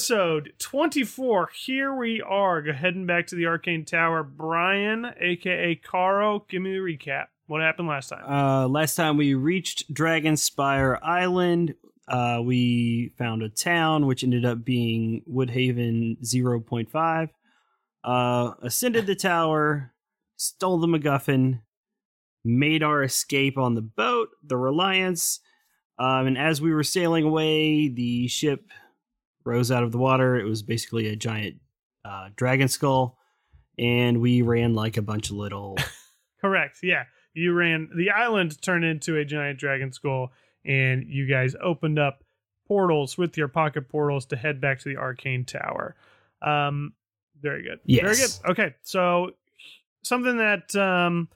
episode 24. Here we are, go- heading back to the Arcane Tower. Brian, aka Carl, give me the recap. What happened last time? Uh, last time we reached Dragonspire Island, uh, we found a town which ended up being Woodhaven 0.5. Uh, ascended the tower, stole the MacGuffin, made our escape on the boat, the Reliance. Um, and as we were sailing away, the ship rose out of the water. It was basically a giant uh, dragon skull, and we ran like a bunch of little. Correct. Yeah. You ran the island turned into a giant dragon skull, and you guys opened up portals with your pocket portals to head back to the arcane tower. Um, very good. Yes. Very good. Okay, so something that um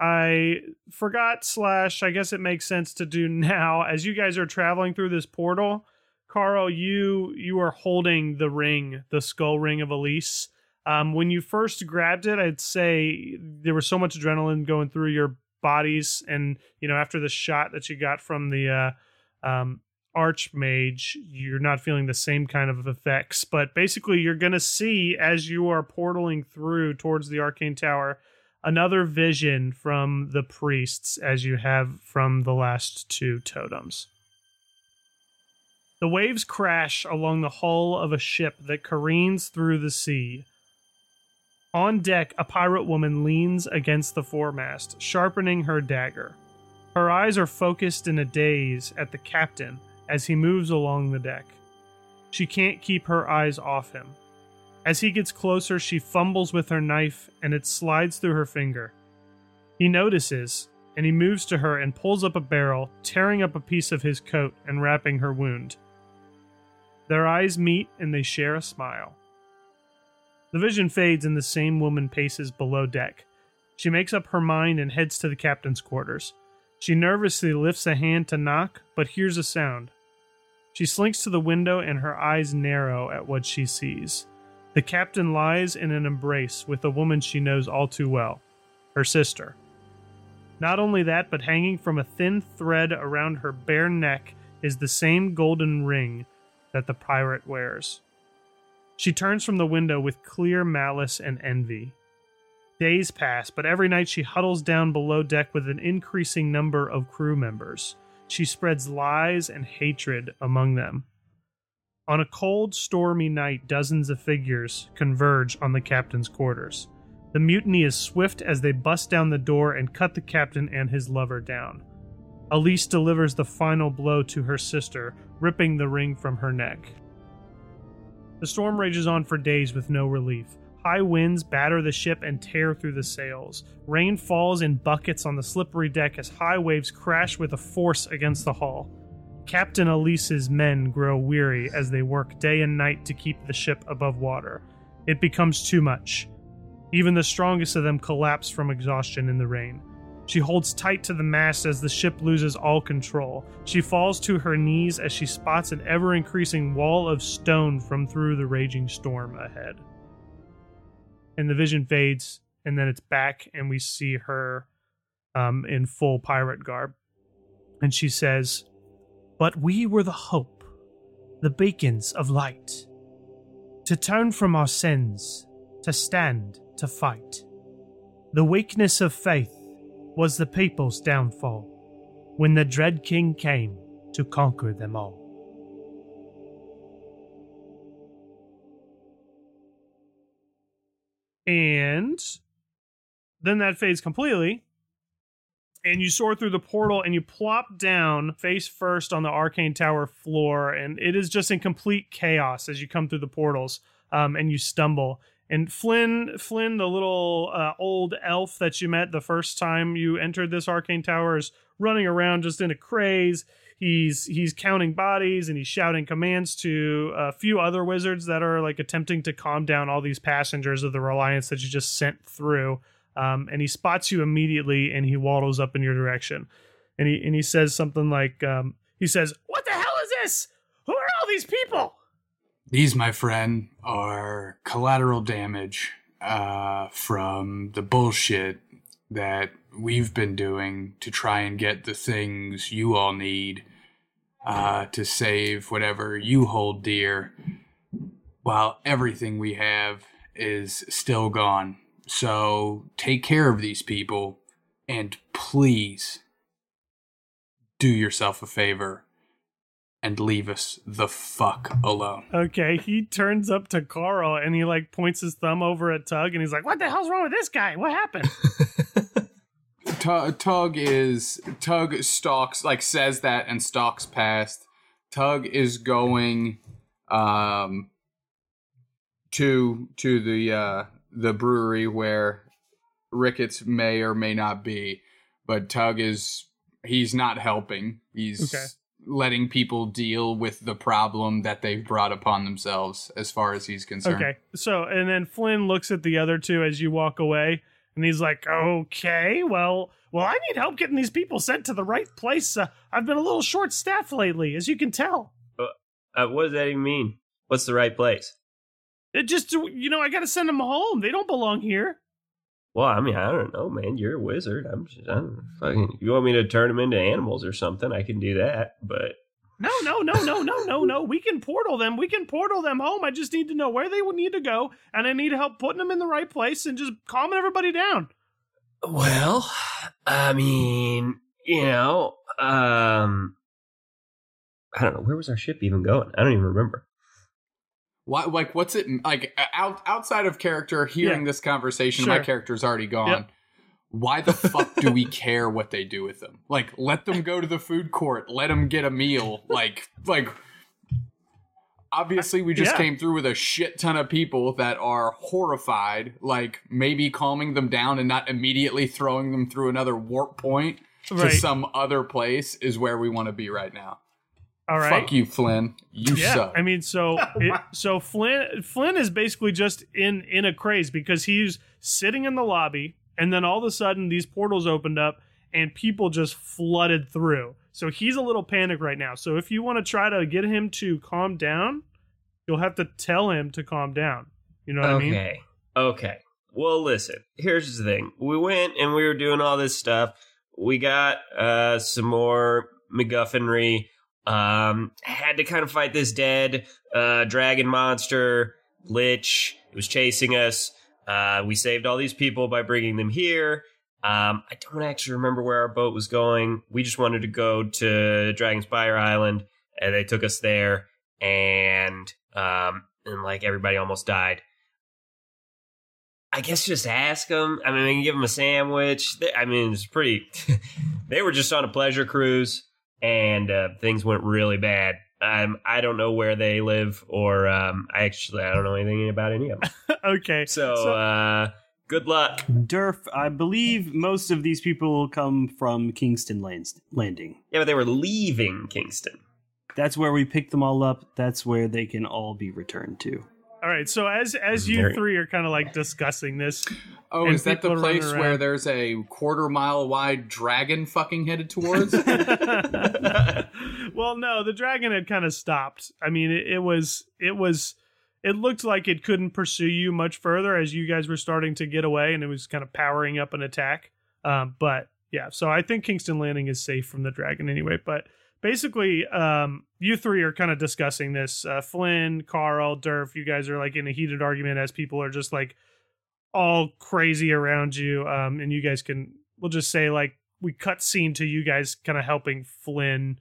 I forgot slash I guess it makes sense to do now as you guys are traveling through this portal. Carl, you you are holding the ring, the skull ring of Elise. Um, when you first grabbed it, I'd say there was so much adrenaline going through your bodies, and you know after the shot that you got from the uh, um, archmage, you're not feeling the same kind of effects. But basically, you're gonna see as you are portaling through towards the arcane tower another vision from the priests as you have from the last two totems. The waves crash along the hull of a ship that careens through the sea. On deck, a pirate woman leans against the foremast, sharpening her dagger. Her eyes are focused in a daze at the captain as he moves along the deck. She can't keep her eyes off him. As he gets closer, she fumbles with her knife and it slides through her finger. He notices and he moves to her and pulls up a barrel, tearing up a piece of his coat and wrapping her wound. Their eyes meet and they share a smile. The vision fades and the same woman paces below deck. She makes up her mind and heads to the captain's quarters. She nervously lifts a hand to knock, but hears a sound. She slinks to the window and her eyes narrow at what she sees. The captain lies in an embrace with a woman she knows all too well her sister. Not only that, but hanging from a thin thread around her bare neck is the same golden ring that the pirate wears. She turns from the window with clear malice and envy. Days pass, but every night she huddles down below deck with an increasing number of crew members. She spreads lies and hatred among them. On a cold, stormy night, dozens of figures converge on the captain's quarters. The mutiny is swift as they bust down the door and cut the captain and his lover down. Elise delivers the final blow to her sister, ripping the ring from her neck. The storm rages on for days with no relief. High winds batter the ship and tear through the sails. Rain falls in buckets on the slippery deck as high waves crash with a force against the hull. Captain Elise's men grow weary as they work day and night to keep the ship above water. It becomes too much. Even the strongest of them collapse from exhaustion in the rain. She holds tight to the mast as the ship loses all control. She falls to her knees as she spots an ever increasing wall of stone from through the raging storm ahead. And the vision fades, and then it's back, and we see her um, in full pirate garb. And she says, But we were the hope, the beacons of light. To turn from our sins, to stand, to fight. The weakness of faith was the people's downfall when the dread king came to conquer them all. And then that fades completely. And you soar through the portal and you plop down face first on the arcane tower floor. And it is just in complete chaos as you come through the portals um, and you stumble. And Flynn, Flynn, the little uh, old elf that you met the first time you entered this arcane tower, is running around just in a craze. He's he's counting bodies and he's shouting commands to a few other wizards that are like attempting to calm down all these passengers of the Reliance that you just sent through. Um, and he spots you immediately and he waddles up in your direction. And he and he says something like, um, he says, "What the hell is this? Who are all these people?" These, my friend, are collateral damage uh, from the bullshit that we've been doing to try and get the things you all need uh, to save whatever you hold dear. while everything we have is still gone. So take care of these people and please do yourself a favor and leave us the fuck alone. Okay, he turns up to Carl and he like points his thumb over at Tug and he's like, "What the hell's wrong with this guy? What happened?" Tu- Tug is Tug stalks like says that and stalks past. Tug is going um to to the uh the brewery where Ricketts may or may not be, but Tug is he's not helping. He's Okay. Letting people deal with the problem that they've brought upon themselves as far as he's concerned. okay, so and then Flynn looks at the other two as you walk away and he's like, "Okay, well, well, I need help getting these people sent to the right place. Uh, I've been a little short-staffed lately, as you can tell. Uh, what does that even mean? What's the right place? It just, you know, I got to send them home. They don't belong here." Well, I mean, I don't know, man. You're a wizard. I'm just, I'm fucking. You want me to turn them into animals or something? I can do that, but No, no, no, no, no, no, no. We can portal them. We can portal them home. I just need to know where they would need to go, and I need help putting them in the right place and just calming everybody down. well, I mean, you know, um, I don't know. Where was our ship even going? I don't even remember. Why, like, what's it like uh, out, outside of character? Hearing Yeah. this conversation, Sure. my character's already gone. Yep. Why the fuck do we care what they do with them? Like, let them go to the food court. Let them get a meal. Like, like. Obviously, we just Yeah. came through with a shit ton of people that are horrified. Like, maybe calming them down and not immediately throwing them through another warp point Right. to some other place is where we want to be right now. All right. Fuck you, Flynn. You yeah, suck. I mean, so it, so Flynn Flynn is basically just in in a craze because he's sitting in the lobby, and then all of a sudden these portals opened up and people just flooded through. So he's a little panicked right now. So if you want to try to get him to calm down, you'll have to tell him to calm down. You know what I mean? okay. Okay. Well, listen. Here's the thing. We went and we were doing all this stuff. We got uh, some more MacGuffinry. Um, had to kind of fight this dead uh, dragon monster, lich. It was chasing us. Uh, we saved all these people by bringing them here. Um, I don't actually remember where our boat was going. We just wanted to go to Dragonspire Island, and they took us there. And um, and like everybody almost died. I guess just ask them. I mean, we can give them a sandwich. They- I mean, it's pretty. they were just on a pleasure cruise, and uh, things went really bad. Um, I don't know where they live, or um, I actually I don't know anything about any of them. okay. So, So- uh, good luck. Durf, I believe most of these people come from Kingston Landing. Yeah, but they were leaving Kingston. That's where we pick them all up. That's where they can all be returned to. All right. So as as you three are kind of like discussing this, Oh, is that the people are running place where there's a quarter mile wide dragon fucking headed towards? well, no, the dragon had kind of stopped. I mean, it, it was it was it looked like it couldn't pursue you much further as you guys were starting to get away, and it was kind of powering up an attack. Um, but yeah, so I think Kingston Landing is safe from the dragon anyway. But basically, um, you three are kind of discussing this. Uh, Flynn, Carl, Durf, you guys are like in a heated argument as people are just like all crazy around you. Um, and you guys can, we'll just say like we cut scene to you guys kind of helping Flynn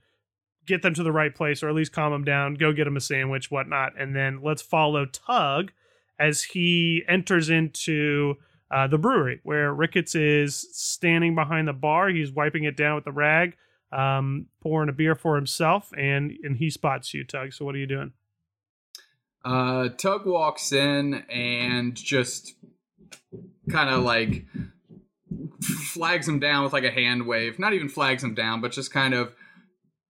get them to the right place or at least calm them down, go get them a sandwich, whatnot. And then let's follow Tug as he enters into uh, the brewery where Ricketts is standing behind the bar. He's wiping it down with the rag, um, pouring a beer for himself, and and he spots you, Tug. So what are you doing? uh, Tug walks in and just kind of like flags him down with like a hand wave. Not even flags him down, but just kind of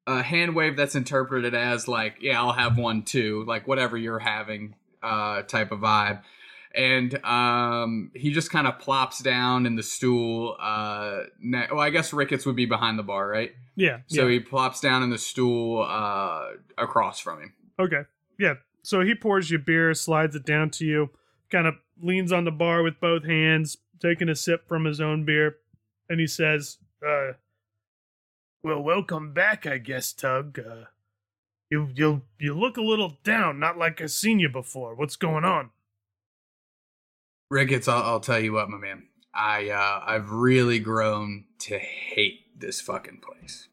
a hand wave that's interpreted as like, yeah, I'll have one too, like whatever you're having, uh, type of vibe. And um, he just kind of plops down in the stool. Uh, ne- well, I guess Ricketts would be behind the bar, right? Yeah. So yeah. he plops down in the stool uh, across from him. Okay. Yeah. So he pours you beer, slides it down to you, kind of leans on the bar with both hands, taking a sip from his own beer, and he says, uh, well, welcome back, I guess, Tug. Uh, You you you look a little down, not like I've seen you before. What's going on? Ricketts, I'll, I'll tell you what, my man. I uh, I've really grown to hate this fucking place.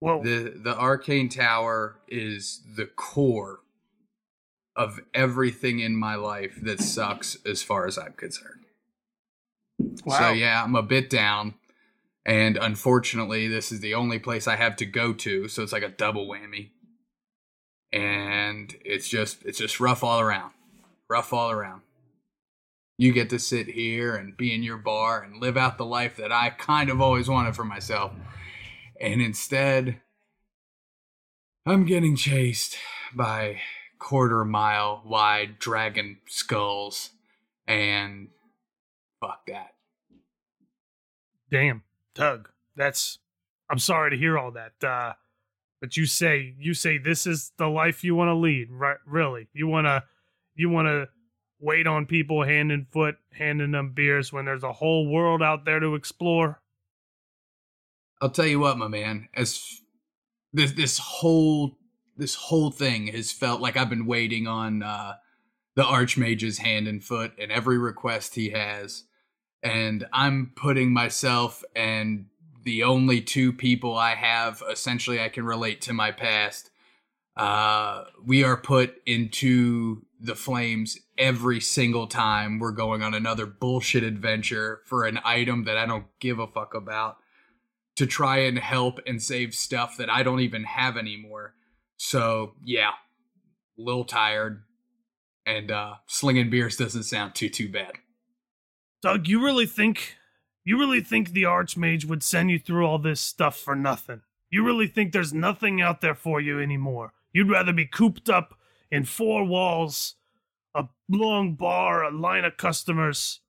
Well, The the arcane tower is the core of everything in my life that sucks as far as I'm concerned. wow. So yeah, I'm a bit down. And unfortunately, this is the only place I have to go to, so it's like a double whammy. And it's just it's just rough all around. Rough all around. You get to sit here and be in your bar and live out the life that I kind of always wanted for myself. And instead, I'm getting chased by quarter mile wide dragon skulls and fuck that. Damn, Tug. That's. I'm sorry to hear all that. Uh, but you say you say this is the life you want to lead, right? Really, you wanna you wanna wait on people hand and foot, handing them beers when there's a whole world out there to explore. I'll tell you what, my man. As this this whole this whole thing has felt like I've been waiting on uh, the Archmage's hand and foot and every request he has, and I'm putting myself and the only two people I have essentially I can relate to my past. Uh, we are put into the flames every single time we're going on another bullshit adventure for an item that I don't give a fuck about to try and help and save stuff that I don't even have anymore. So, yeah, a little tired. And uh, slinging beers doesn't sound too, too bad. Tug, you really think you really think the Archmage would send you through all this stuff for nothing? You really think there's nothing out there for you anymore? You'd rather be cooped up in four walls, a long bar, a line of customers.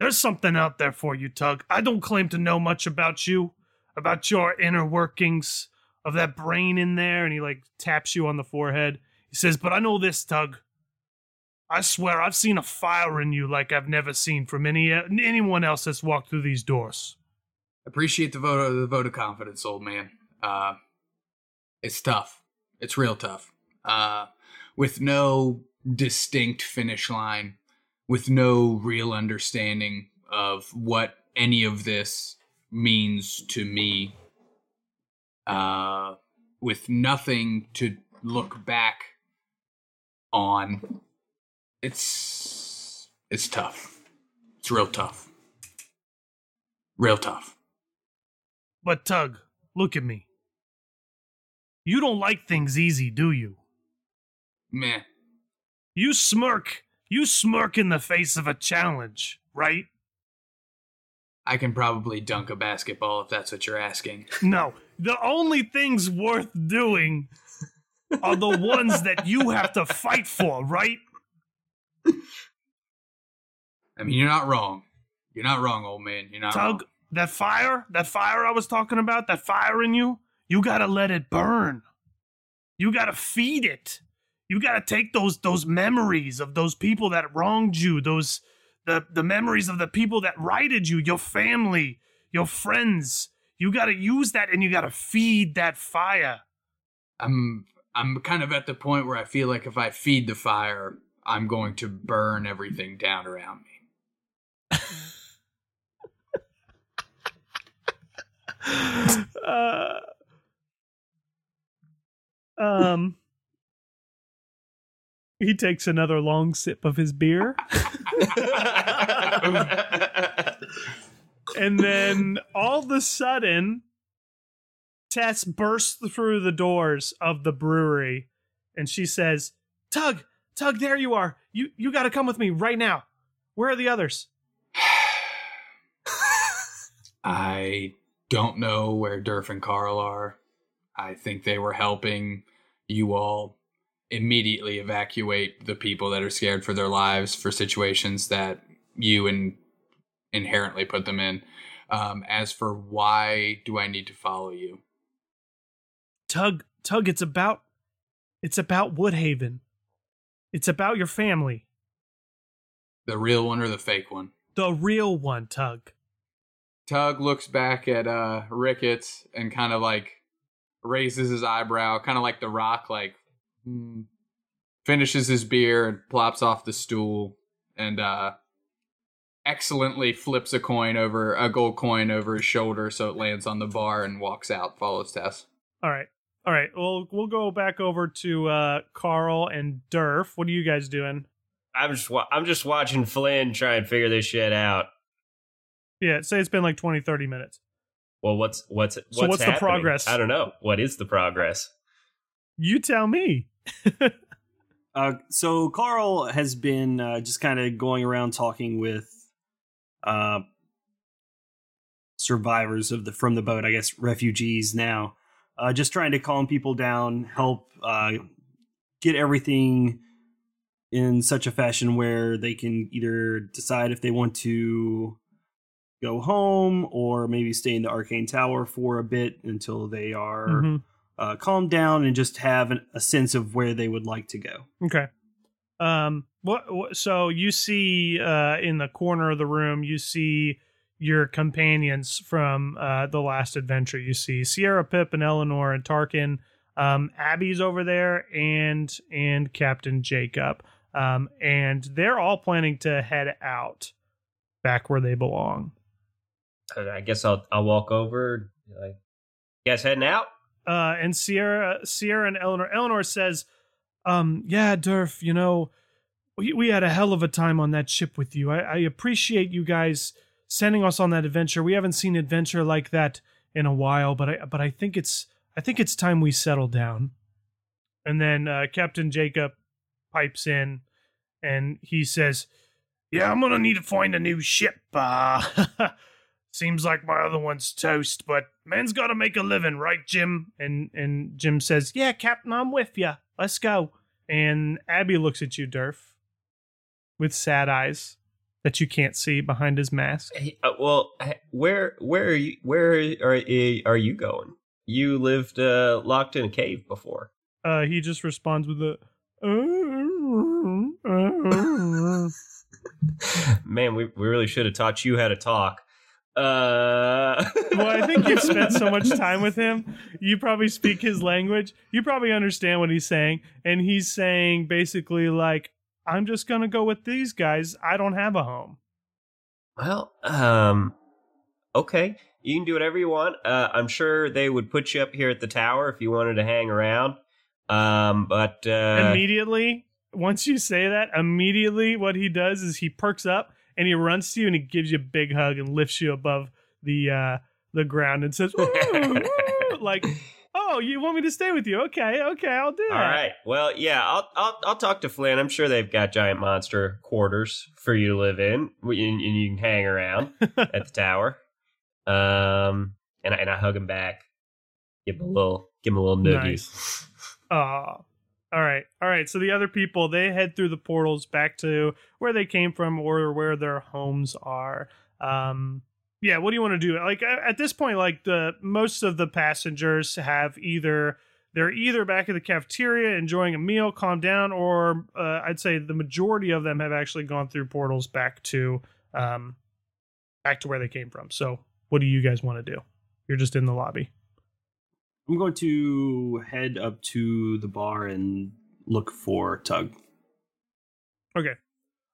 There's something out there for you, Tug. I don't claim to know much about you, about your inner workings of that brain in there, and he like taps you on the forehead. He says, But I know this, Tug. I swear I've seen a fire in you like I've never seen from any anyone else that's walked through these doors. Appreciate the vote of the vote of confidence, old man. Uh, it's tough. It's real tough. Uh, with no distinct finish line, with no real understanding of what any of this means to me, uh, with nothing to look back on, it's it's tough. It's real tough. Real tough. But Tug, look at me. You don't like things easy, do you? Meh. You smirk. You smirk in the face of a challenge, right? I can probably dunk a basketball if that's what you're asking. No. The only things worth doing are the ones that you have to fight for, right? I mean, you're not wrong. You're not wrong, old man. You're not Tug, wrong. that fire, that fire I was talking about, that fire in you, you gotta let it burn. You gotta feed it. You gotta take those those memories of those people that wronged you, those the the memories of the people that righted you, your family, your friends. You gotta use that and you gotta feed that fire. I'm I'm kind of at the point where I feel like if I feed the fire, I'm going to burn everything down around me. uh, um he takes another long sip of his beer. And then all of a sudden tess bursts through the doors of the brewery and she says tug tug there you are. You you got to come with me right now. Where are the others? I don't know where Durf and Carl are. I think they were helping you all immediately evacuate the people that are scared for their lives for situations that you and inherently put them in. Um, as for why do I need to follow you? Tug, Tug, it's about it's about Woodhaven. It's about your family. The real one or the fake one? The real one, Tug. Tug looks back at uh, Ricketts and kind of like raises his eyebrow, kind of like the rock, like finishes his beer and plops off the stool and uh excellently flips a coin over a gold coin over his shoulder so it lands on the bar and walks out, follows Tess. All right. All right. Well, we'll go back over to uh, Carl and Durf. What are you guys doing? I'm just wa- I'm just watching Flynn try and figure this shit out. Yeah, say it's been like 20, 30 minutes. Well, what's what's what's, So what's the progress? I don't know. What is the progress? You tell me. Uh, so Carl has been uh, just kind of going around talking with uh, survivors of the from the boat, I guess refugees now, uh, just trying to calm people down, help uh, get everything in such a fashion where they can either decide if they want to go home or maybe stay in the arcane tower for a bit until they are Mhm. Uh, calm down and just have an, a sense of where they would like to go. Okay. Um. What? what so you see, uh, in the corner of the room, you see your companions from uh, the last adventure. You see Sierra, Pip, and Eleanor, and Tarkin. Um, Abby's over there, and and Captain Jacob. Um, and they're all planning to head out back where they belong. Uh, I guess I'll I'll walk over. Like, you guys heading out? Uh, and Sierra, Sierra and Eleanor. Eleanor says, um, "Yeah, Durf, you know, we we had a hell of a time on that ship with you. I, I appreciate you guys sending us on that adventure. We haven't seen adventure like that in a while, but I but I think it's I think it's time we settle down." And then uh, Captain Jacob pipes in, and he says, "Yeah, I'm gonna need to find a new ship. Uh, seems like my other one's toast, but man's got to make a living, right, Jim?" And and Jim says, "Yeah, Captain, I'm with you. Let's go." And Abby looks at you, Durf, with sad eyes that you can't see behind his mask. Hey, uh, well, where where are you where are are you going? You lived uh, locked in a cave before. Uh, he just responds with a. Man, we, we really should have taught you how to talk. Uh, well, I think you've spent so much time with him. You probably speak his language. You probably understand what he's saying. And he's saying basically, like, I'm just going to go with these guys. I don't have a home. Well, um, okay, you can do whatever you want. Uh, I'm sure they would put you up here at the tower if you wanted to hang around. Um, but uh, immediately, once you say that, immediately what he does is he perks up and he runs to you and he gives you a big hug and lifts you above the uh the ground and says, "Ooh, ooh," like, "Oh, you want me to stay with you? Okay, okay, I'll do it. all right, well, yeah, I'll I'll I'll talk to Flynn. I'm sure they've got giant monster quarters for you to live in, and you can hang around at the tower. Um, and I, and I hug him back, give him a little give him a little noogie. Nice. Aw. All right. All right. So the other people, they head through the portals back to where they came from or where their homes are. Um yeah, what do you want to do? Like at this point like the most of the passengers have either they're either back at the cafeteria enjoying a meal, calm down, or uh, I'd say the majority of them have actually gone through portals back to um back to where they came from. So, what do you guys want to do? You're just in the lobby. I'm going to head up to the bar and look for Tug. Okay.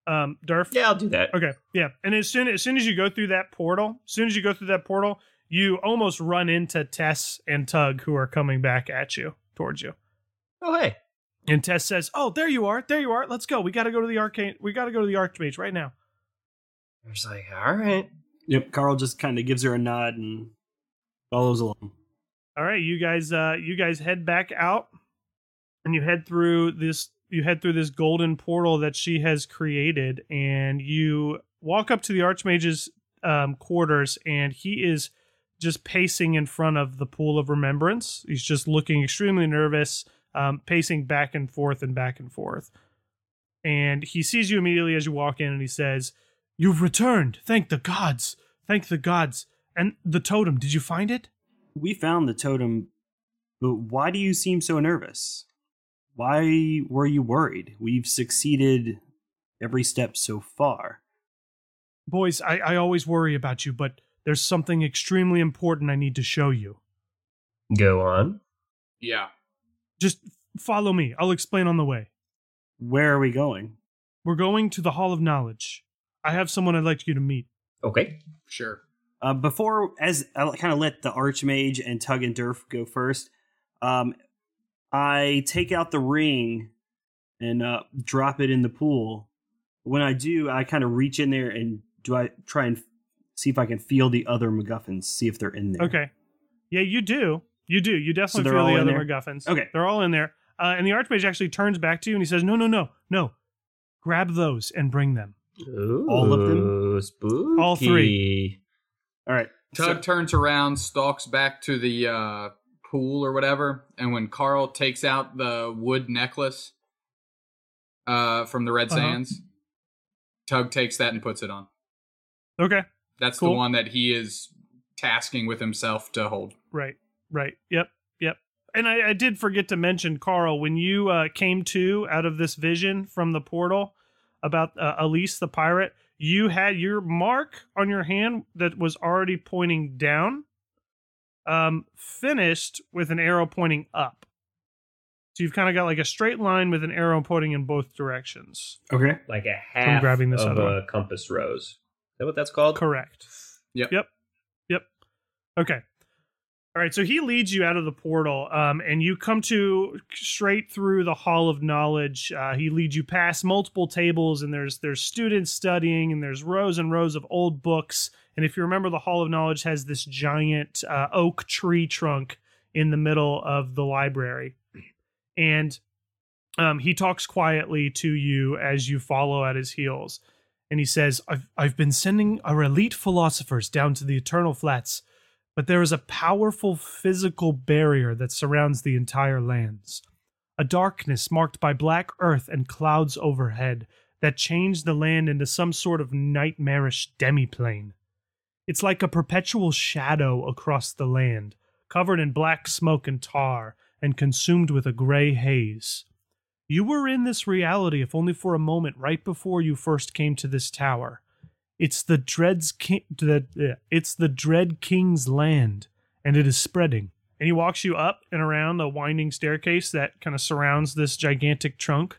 Um Durf Yeah, I'll do that. Okay, yeah, and as soon as soon as you go through that portal, as soon as you go through that portal, you almost run into Tess and Tug, who are coming back at you towards you. Oh, hey, And Tess says, "Oh, there you are, there you are. Let's go. We got to go to the arcane. We got to go to the archmage right now." I was like, all right. Yep, Carl just kind of gives her a nod and follows along. All right, you guys, uh, you guys head back out, and you head through this. You head through this golden portal that she has created, and you walk up to the archmage's um, quarters, and he is just pacing in front of the pool of remembrance. He's just looking extremely nervous, um, pacing back and forth and back and forth. And he sees you immediately as you walk in, and he says, "You've returned. Thank the gods. Thank the gods. And the totem. Did you find it?" We found the totem, but why do you seem so nervous? Why were you worried? We've succeeded every step so far. Boys, I, I always worry about you, but there's something extremely important I need to show you. Go on. Yeah. Just follow me. I'll explain on the way. Where are we going? We're going to the Hall of Knowledge. I have someone I'd like you to meet. Okay. Sure. Uh, before, as I kind of let the Archmage and Tug and Durf go first, um, I take out the ring and uh, drop it in the pool. When I do, I kind of reach in there and do I try and see if I can feel the other MacGuffins, see if they're in there. Okay. Yeah, you do. You do. You definitely they're feel all the other there? MacGuffins. Okay. They're all in there. Uh, and the Archmage actually turns back to you and he says, No, no, no, no. Grab those and bring them. All of them? Spooky. All three. All right. Tug So- turns around, stalks back to the uh, pool or whatever, and when Carl takes out the wood necklace uh, from the Red Uh-huh. Sands, Tug takes that and puts it on. Okay. That's Cool. the one that he is tasking with himself to hold. Right. Right. Yep. Yep. And I, I did forget to mention, Carl, when you uh, came to out of this vision from the portal about uh, Elise the pirate, you had your mark on your hand that was already pointing down, um, finished with an arrow pointing up. So you've kind of got like a straight line with an arrow pointing in both directions. Okay. Like a half grabbing this of other a one. compass rose. Is that what that's called? Correct. Yep. Yep. Yep. Okay. All right. So he leads you out of the portal, um, and you come to straight through the Hall of Knowledge. Uh, he leads you past multiple tables, and there's there's students studying, and there's rows and rows of old books. And if you remember, the Hall of Knowledge has this giant uh, oak tree trunk in the middle of the library, and um, he talks quietly to you as you follow at his heels and he says, I've, I've been sending our elite philosophers down to the Eternal Flats, but there is a powerful physical barrier that surrounds the entire lands. A darkness marked by black earth and clouds overhead that change the land into some sort of nightmarish demiplane. It's like a perpetual shadow across the land, covered in black smoke and tar, and consumed with a gray haze. You were in this reality, if only for a moment, right before you first came to this tower. It's the Dread's king. The, it's the Dread King's land, and it is spreading. And he walks you up and around the winding staircase that kind of surrounds this gigantic trunk.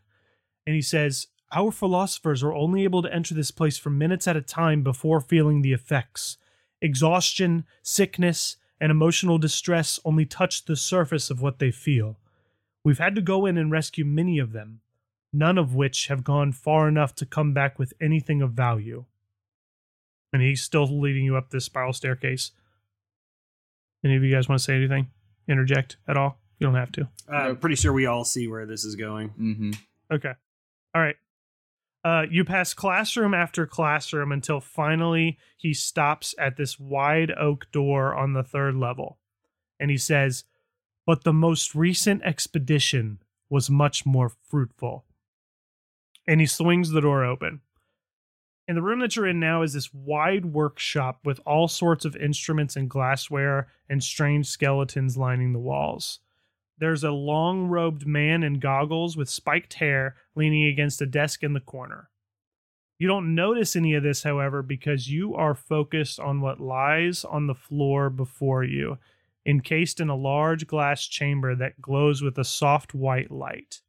And he says, Our philosophers were only able to enter this place for minutes at a time before feeling the effects. Exhaustion, sickness, and emotional distress only touch the surface of what they feel. We've had to go in and rescue many of them, none of which have gone far enough to come back with anything of value. And he's still leading you up this spiral staircase. Any of you guys want to say anything? Interject at all? You don't have to. Uh, I'm pretty sure we all see where this is going. Mm-hmm. Okay. All right. Uh, you pass classroom after classroom until finally he stops at this wide oak door on the third level. And he says, But the most recent expedition was much more fruitful. And he swings the door open. And the room that you're in now is this wide workshop with all sorts of instruments and glassware and strange skeletons lining the walls. There's a long robed man in goggles with spiked hair leaning against a desk in the corner. You don't notice any of this, however, because you are focused on what lies on the floor before you, encased in a large glass chamber that glows with a soft white light.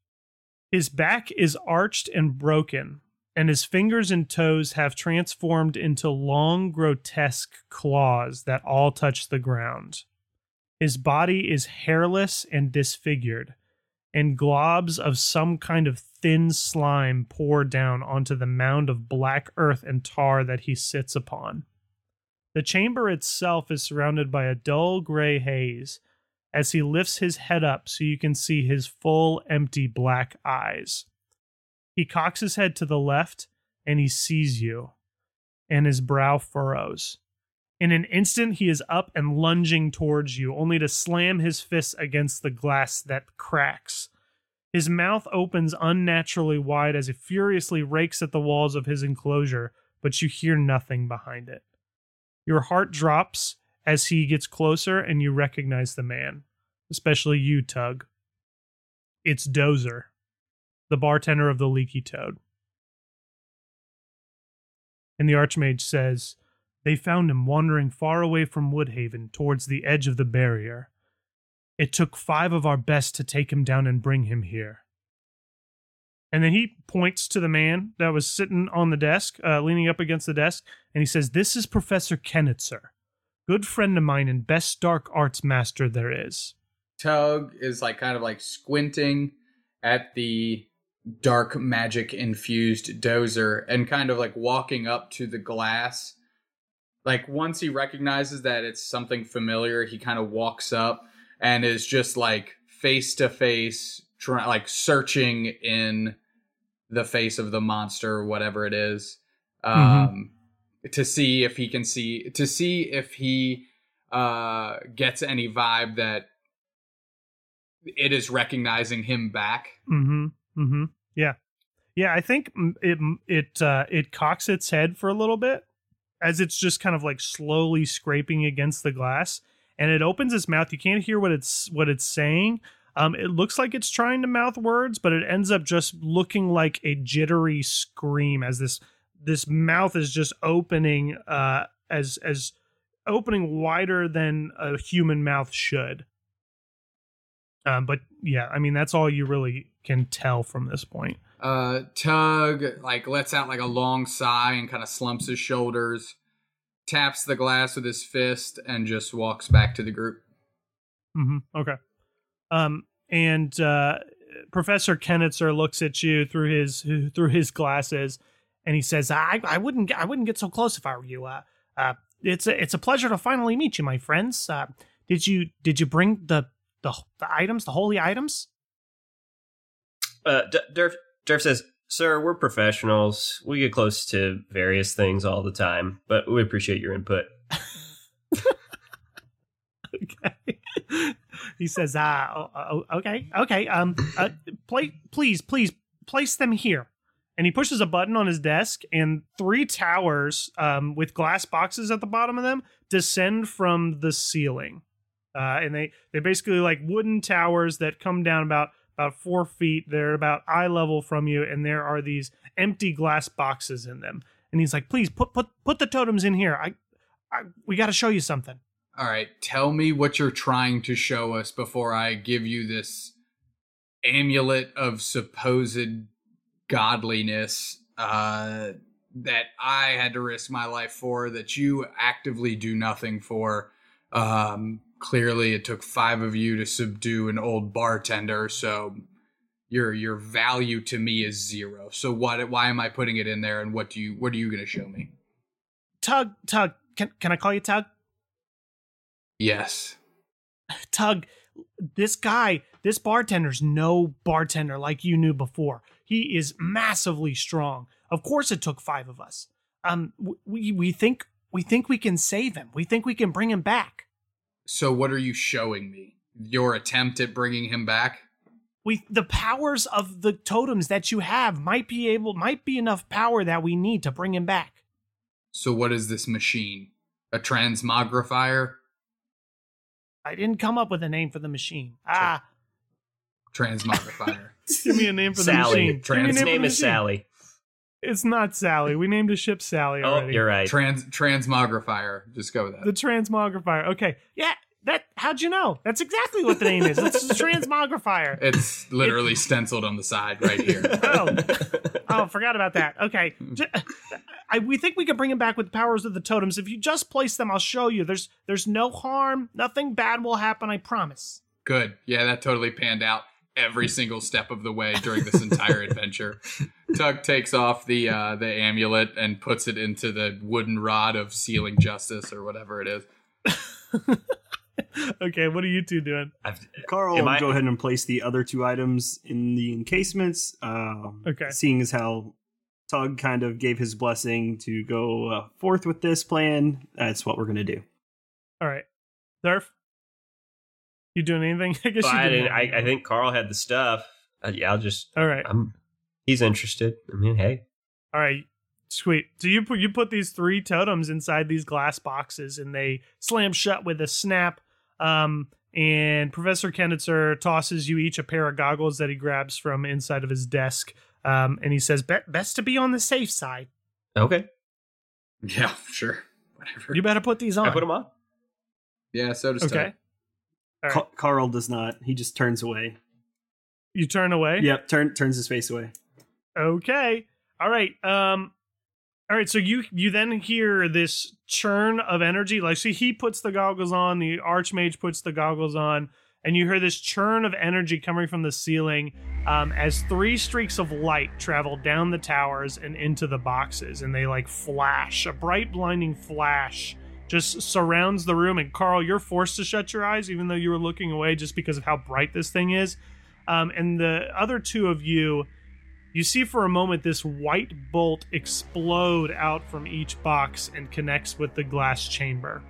His back is arched and broken, and his fingers and toes have transformed into long, grotesque claws that all touch the ground. His body is hairless and disfigured, and globs of some kind of thin slime pour down onto the mound of black earth and tar that he sits upon. The chamber itself is surrounded by a dull gray haze as he lifts his head up so you can see his full, empty black eyes. He cocks his head to the left and he sees you, and his brow furrows. In an instant, he is up and lunging towards you, only to slam his fists against the glass that cracks. His mouth opens unnaturally wide as he furiously rakes at the walls of his enclosure, but you hear nothing behind it. Your heart drops as he gets closer and you recognize the man, especially you, Tug. It's Dozer, the bartender of the Leaky Toad. And the Archmage says, They found him wandering far away from Woodhaven towards the edge of the barrier. It took five of our best to take him down and bring him here. And then he points to the man that was sitting on the desk, uh, leaning up against the desk, and he says, This is Professor Kennitzer, good friend of mine and best dark arts master there is. Tug is like kind of like squinting at the dark magic infused dozer and kind of like walking up to the glass. Like once he recognizes that it's something familiar, he kind of walks up and is just like face to face, like searching in the face of the monster or whatever it is, um, to see if he can see to see if he uh gets any vibe that it is recognizing him back. Mm-hmm. Mm-hmm. Yeah. Yeah, I think it it uh, it cocks its head for a little bit as it's just kind of like slowly scraping against the glass, and it opens its mouth. You can't hear what it's what it's saying. Um, it looks like it's trying to mouth words, but it ends up just looking like a jittery scream as this this mouth is just opening uh, as as opening wider than a human mouth should. Um, but yeah, I mean that's all you really can tell from this point. Uh, Tug like lets out like a long sigh and kind of slumps his shoulders, taps the glass with his fist, and just walks back to the group. Mm-hmm. Okay. Um, and uh, Professor Kennitzer looks at you through his through his glasses, and he says, "I I wouldn't I wouldn't get so close if I were you. Uh, uh, it's a it's a pleasure to finally meet you, my friends. Uh, did you did you bring the the the items, the holy items?" Uh, D- Durf, Durf says, Sir, we're professionals. We get close to various things all the time, but we appreciate your input. okay. he says, "Ah, uh, okay, okay. Um, uh, play, please, please place them here." And he pushes a button on his desk, and three towers, um, with glass boxes at the bottom of them, descend from the ceiling. Uh, and they they basically like wooden towers that come down about about four feet. They're about eye level from you, and there are these empty glass boxes in them. And he's like, "Please put put put the totems in here. I, I we got to show you something." All right, tell me what you're trying to show us before I give you this amulet of supposed godliness uh, that I had to risk my life for, that you actively do nothing for. Um, clearly, it took five of you to subdue an old bartender, so your your value to me is zero. So what? Why am I putting it in there? And what do you? What are you going to show me? Tug, Tug, can can I call you Tug? Yes. Tug, this guy, this bartender's no bartender like you knew before. He is massively strong. Of course, it took five of us. Um, we we think we think we can save him. We think we can bring him back. So what are you showing me? Your attempt at bringing him back? We the powers of the totems that you have might be able might be enough power that we need to bring him back. So what is this machine? A transmogrifier? I didn't come up with a name for the machine. Ah, Transmogrifier. give me a name for the Sally. machine. Give me a His for name is machine. Sally. It's not Sally. We named a ship Sally oh, already. Oh, you're right. Trans transmogrifier. Just go with that. The transmogrifier. Okay. Yeah. That. How'd you know? That's exactly what the name is. It's the transmogrifier. It's literally stenciled on the side right here. Oh. Oh, forgot about that. Okay. J- I, we think we can bring him back with the powers of the totems. If you just place them, I'll show you. There's there's no harm. Nothing bad will happen. I promise. Good. Yeah, that totally panned out every single step of the way during this entire adventure. Tug takes off the uh, the amulet and puts it into the wooden rod of sealing justice or whatever it is. okay. What are you two doing? I've- Carl will I- go ahead and place the other two items in the encasements. Um, Okay. Seeing as how Tug kind of gave his blessing to go uh, forth with this plan, that's what we're going to do. All right. Durf. You doing anything? I guess Well, you I, didn't. didn't, I, I think Carl had the stuff. Uh, yeah, I'll just. All right. I'm. He's interested. I mean, hey. All right, sweet. So you put you put these three totems inside these glass boxes, and they slam shut with a snap. Um, and Professor Kennitzer tosses you each a pair of goggles that he grabs from inside of his desk. Um, and he says, "Be- "Best to be on the safe side. Okay. Yeah, sure. Whatever. You better put these on." I put them on. yeah, so does okay. Tug. All Ca- Carl does not. He just turns away. You turn away. Yep, turn turns his face away. Okay. All right. Um. All right. So you you then hear this churn of energy. Like, see, he puts the goggles on. The archmage puts the goggles on, and you hear this churn of energy coming from the ceiling um, as three streaks of light travel down the towers and into the boxes, and they like flash. A bright, blinding flash just surrounds the room. And Carl, you're forced to shut your eyes, even though you were looking away, just because of how bright this thing is. Um, and the other two of you you see for a moment this white bolt explode out from each box and connects with the glass chamber.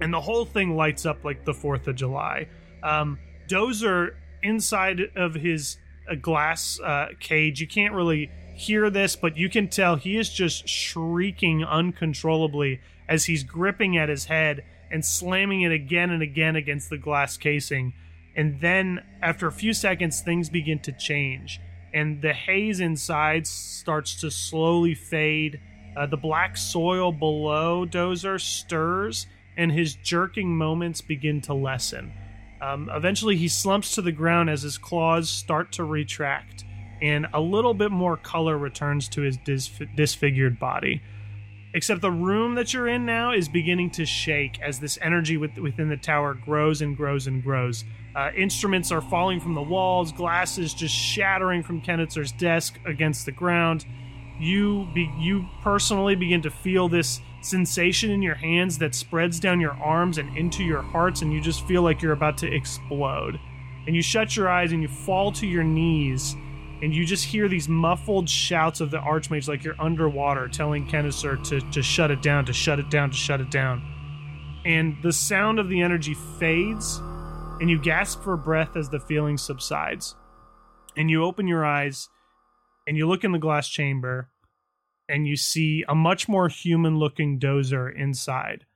And the whole thing lights up like the 4th of July. Um, Dozer, inside of his uh, glass uh, cage, you can't really hear this, but you can tell he is just shrieking uncontrollably as he's gripping at his head and slamming it again and again against the glass casing. And then, after a few seconds, things begin to change and the haze inside starts to slowly fade. Uh, the black soil below Dozer stirs, and his jerking moments begin to lessen. Um, eventually, he slumps to the ground as his claws start to retract, and a little bit more color returns to his dis- disfigured body. Except the room that you're in now is beginning to shake as this energy with, within the tower grows and grows and grows. Uh, instruments are falling from the walls, glasses just shattering from Kennitzer's desk against the ground. You be, you personally begin to feel this sensation in your hands that spreads down your arms and into your hearts, and you just feel like you're about to explode. And you shut your eyes and you fall to your knees, and you just hear these muffled shouts of the Archmage like you're underwater, telling Kennitzer to, to shut it down, to shut it down, to shut it down. And the sound of the energy fades, and you gasp for breath as the feeling subsides. And you open your eyes and you look in the glass chamber and you see a much more human looking dozer inside.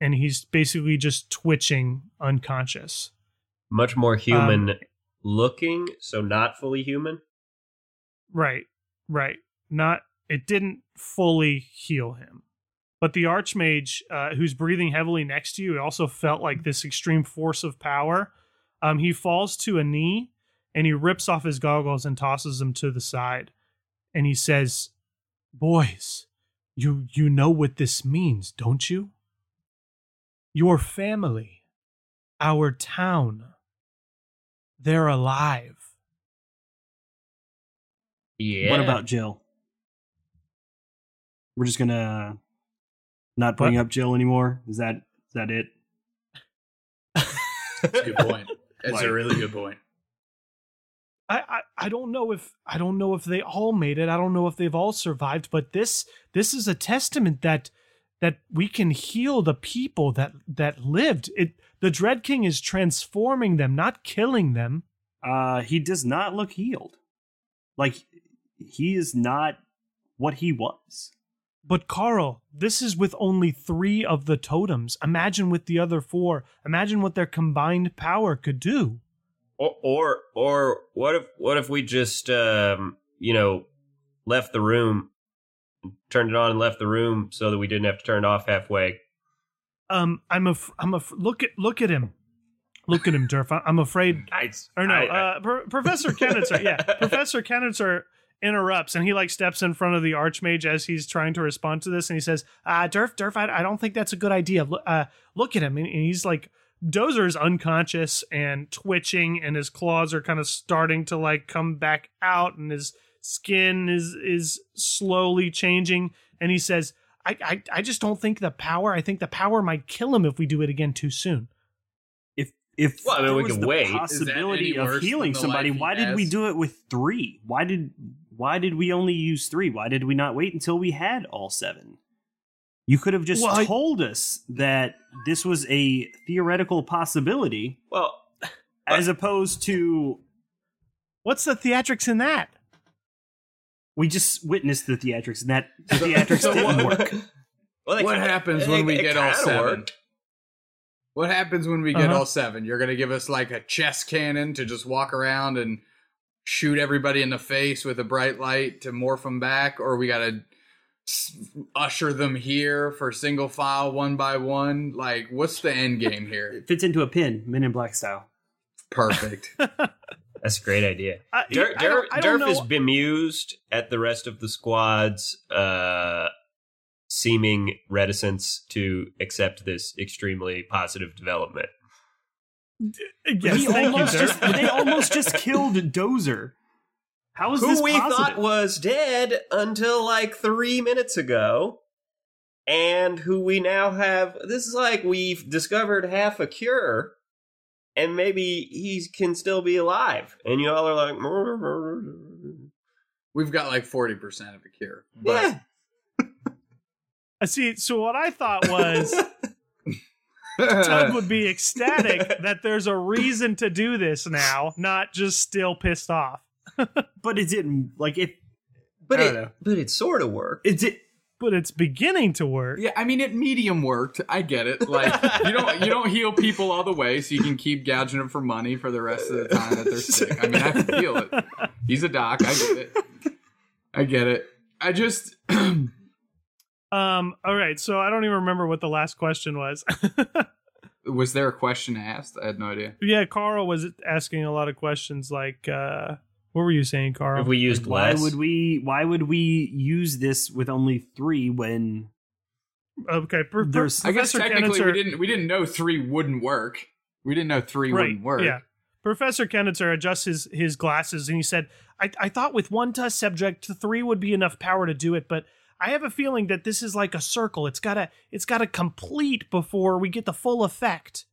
And he's basically just twitching unconscious. Much more um, human looking, so not fully human. Right, right. Not, it didn't fully heal him. But the Archmage, uh, who's breathing heavily next to you, also felt like this extreme force of power. Um, he falls to a knee and he rips off his goggles and tosses them to the side. And he says, Boys, you, you know what this means, don't you? Your family, our town, they're alive. Yeah. What about Jill? We're just gonna not bring What? up Jill anymore. Is that is that it? That's a good point. That's Like- a really good point. I, I I don't know if I don't know if they all made it. I don't know if they've all survived, but this this is a testament that that we can heal the people that that lived. It the Dread King is transforming them, not killing them. Uh, he does not look healed. Like he is not what he was. But Carl, this is with only 3 of the totems. Imagine with the other 4. Imagine what their combined power could do. Or, or or what if what if we just um you know left the room, turned it on and left the room so that we didn't have to turn it off halfway. Um I'm a I'm a look at look at him. Look at him, Durf. I- I'm afraid I, or no, I- I- uh, Pro- Professor Kennitzer, yeah, Professor Kennitzer interrupts and he like steps in front of the Archmage as he's trying to respond to this, and he says, "Uh, Durf, Durf, I, I don't think that's a good idea. Look, uh, look at him, and, and he's like." Dozer's unconscious and twitching, and his claws are kind of starting to like come back out, and his skin is is slowly changing. And he says, "I I, I just don't think the power. I think the power might kill him if we do it again too soon." If if Well, I mean, there we was can the wait. Possibility of healing somebody, life he why did we do it with three? Why did why did we only use three? Why did we not wait until we had all seven? You could have just Well, I- told us that this was a theoretical possibility, well, as opposed to What's the theatrics in that? we just witnessed the theatrics, and that the theatrics so didn't work. well, what kinda- happens it- when we it get all kinda seven? worked. What happens when we get Uh-huh. all seven? You're gonna give us like a chess cannon to just walk around and shoot everybody in the face with a bright light to morph them back, or we gotta usher them here for single file one by one? Like, what's the end game here? It fits into a pin, Men in Black style. Perfect. That's a great idea. I, Dur- I don't, I don't Durf know. is bemused at the rest of the squad's uh, seeming reticence to accept this extremely positive development. Yes, He thank you, almost sir. just, they almost just killed Dozer. How is Who this we possible? thought was dead until like three minutes ago, and who we now have. This is like we've discovered half a cure, and maybe he can still be alive. And you all are like, We've got like 40% of a cure. But yeah. I see. So what I thought was Tug would be ecstatic that there's a reason to do this now, not just still pissed off. but it didn't. Like if But it, know. but it sort of worked. it did. But it's beginning to work. Yeah, I mean it medium worked. I get it. Like you don't you don't heal people all the way, so you can keep gouging them for money for the rest of the time that they're sick. I mean, I feel it. He's a doc. I get it. I get it. I just Um. All right. So I don't even remember what the last question was. was there a question asked? I had no idea. yeah, Carl was asking a lot of questions. Like, uh, what were you saying, Carl? If we used Why less, would we? Why would we use this with only three when okay. Pro- There's- I guess technically Kennitzer- we didn't we didn't know three wouldn't work. We didn't know three wouldn't work. Yeah. Professor Kennitzer adjusts his, his glasses and he said, I, I thought with one test subject, three would be enough power to do it, but I have a feeling that this is like a circle. It's gotta it's gotta complete before we get the full effect.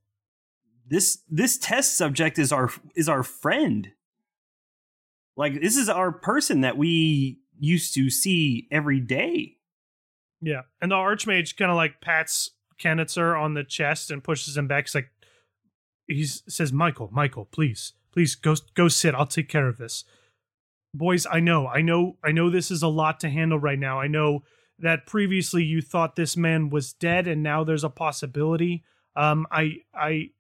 this this test subject is our is our friend? Like this is our person that we used to see every day. Yeah. And the Archmage kind of like pats Kennitzer on the chest and pushes him back. He's like, he says, Michael, Michael, please, please go, go sit. I'll take care of this. Boys, I know, I know, I know this is a lot to handle right now. I know that previously you thought this man was dead and now there's a possibility. Um, I, I,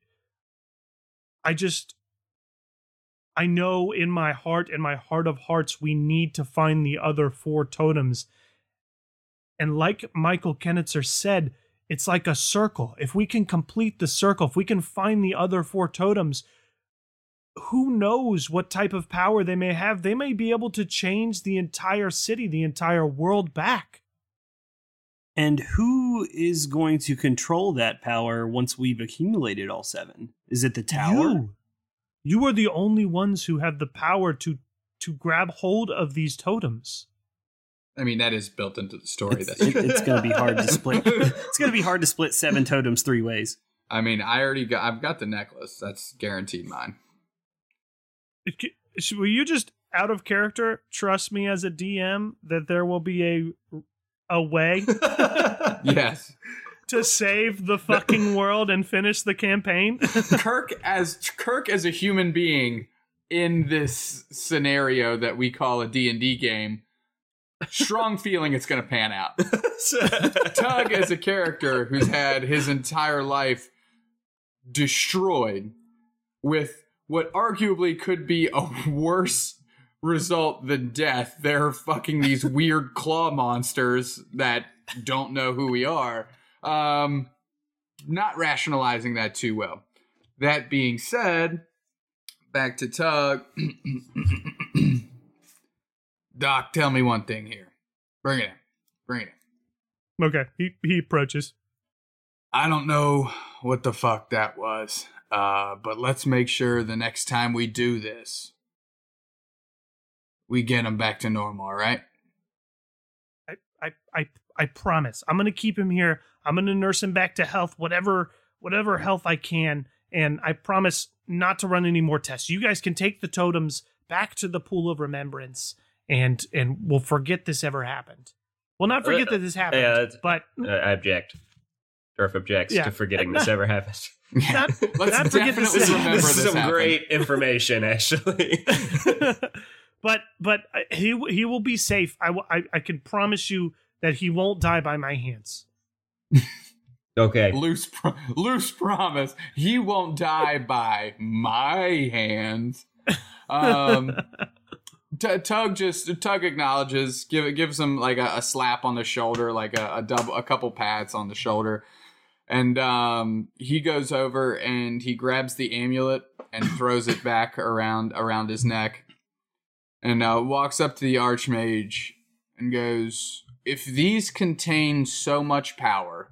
I just, I know in my heart, in my heart of hearts, we need to find the other four totems. And like Michael Kennitzer said, it's like a circle. If we can complete the circle, if we can find the other four totems, who knows what type of power they may have? They may be able to change the entire city, the entire world back. And who is going to control that power once we've accumulated all seven? Is it the tower? You, you are the only ones who have the power to to grab hold of these totems. I mean that is built into the story. It's, That's it- it's going to be hard to split. It's going to be hard to split seven totems three ways. I mean, I already got. I've got the necklace. That's guaranteed mine. It c- sh- Will you just out of character trust me as a DM that there will be a a way Yes, to save the fucking world and finish the campaign? Kirk as Kirk as a human being in this scenario that we call a D and D game. Strong feeling it's going to pan out. Tug as a character who's had his entire life destroyed with what arguably could be a worse result than death. They're fucking these weird claw monsters that don't know who we are. Um, not rationalizing that too well. That being said, back to Tug. Doc, tell me one thing here. Bring it in. Bring it in. okay, he he approaches. I don't know what the fuck that was, uh, but let's make sure the next time we do this, we get him back to normal, all right? I I I I promise. I'm gonna keep him here. I'm gonna nurse him back to health, whatever whatever health I can, and I promise not to run any more tests. You guys can take the totems back to the pool of remembrance, and and we'll forget this ever happened. We'll not forget Uh, that this happened, yeah, but Uh, I object. Durf objects Yeah. to forgetting this ever happened. Not- let's not forget definitely this- remember this this, is some happened. great information, actually. but but uh, he he will be safe. I, I I can promise you that he won't die by my hands. okay. Loose, pro- loose promise. He won't die by my hands. Um, T- Tug just Tug acknowledges, give gives him like a, a slap on the shoulder, like a, a double, a couple pats on the shoulder, and um, he goes over and he grabs the amulet and throws it back around around his neck, and uh, walks up to the archmage and goes, "If these contain so much power,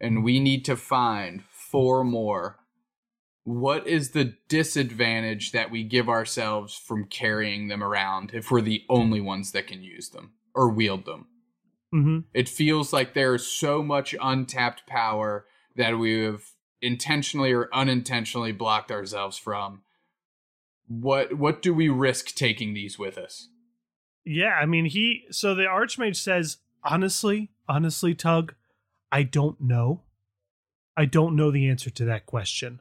and we need to find four more." what is the disadvantage that we give ourselves from carrying them around if we're the only ones that can use them or wield them? Mm-hmm. It feels like there's so much untapped power that we have intentionally or unintentionally blocked ourselves from. What what do we risk taking these with us? Yeah, I mean, he. So the Archmage says, honestly, honestly, Tug, I don't know. I don't know the answer to that question.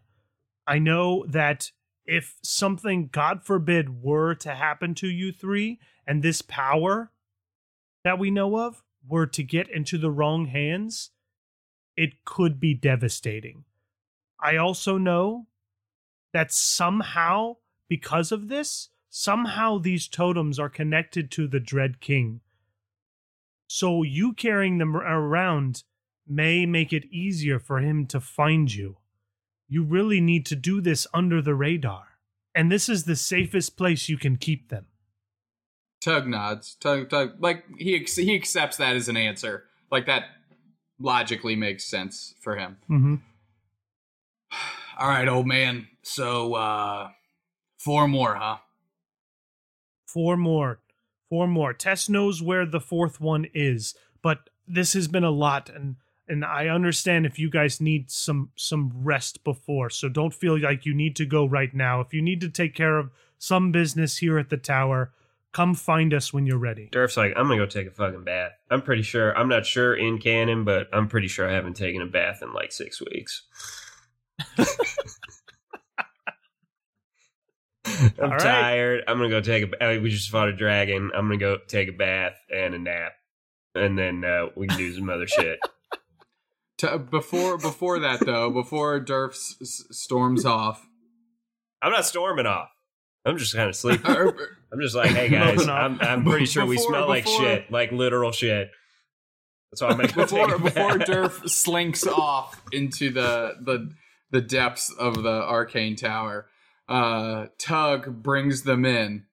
I know that if something, God forbid, were to happen to you three, and this power that we know of were to get into the wrong hands, it could be devastating. I also know that somehow, because of this, somehow these totems are connected to the Dread King. So you carrying them around may make it easier for him to find you. You really need to do this under the radar. And this is the safest place you can keep them. Tug nods. Tug, Tug, like he ex- he accepts that as an answer. Like that logically makes sense for him. Mm-hmm. All right, old man. So uh four more, huh? Four more. Four more. Tess knows where the fourth one is, but this has been a lot and and I understand if you guys need some some rest before, so don't feel like you need to go right now. If you need to take care of some business here at the tower, come find us when you're ready. Durf's like, I'm gonna go take a fucking bath. I'm pretty sure. I'm not sure in canon, but I'm pretty sure I haven't taken a bath in like six weeks. I'm All right. tired. I'm gonna go take a. I mean, we just fought a dragon. I'm gonna go take a bath and a nap, and then uh, we can do some other shit. T- before before that though, before Durf s- s- storms off, I'm not storming off. I'm just kind of sleeping. Or- I'm just like, hey guys, I'm, I'm pretty sure we Before- smell like shit, like literal shit. So I'm gonna before take a before bath. Durf slinks off into the the the depths of the arcane tower, uh, Tug brings them in.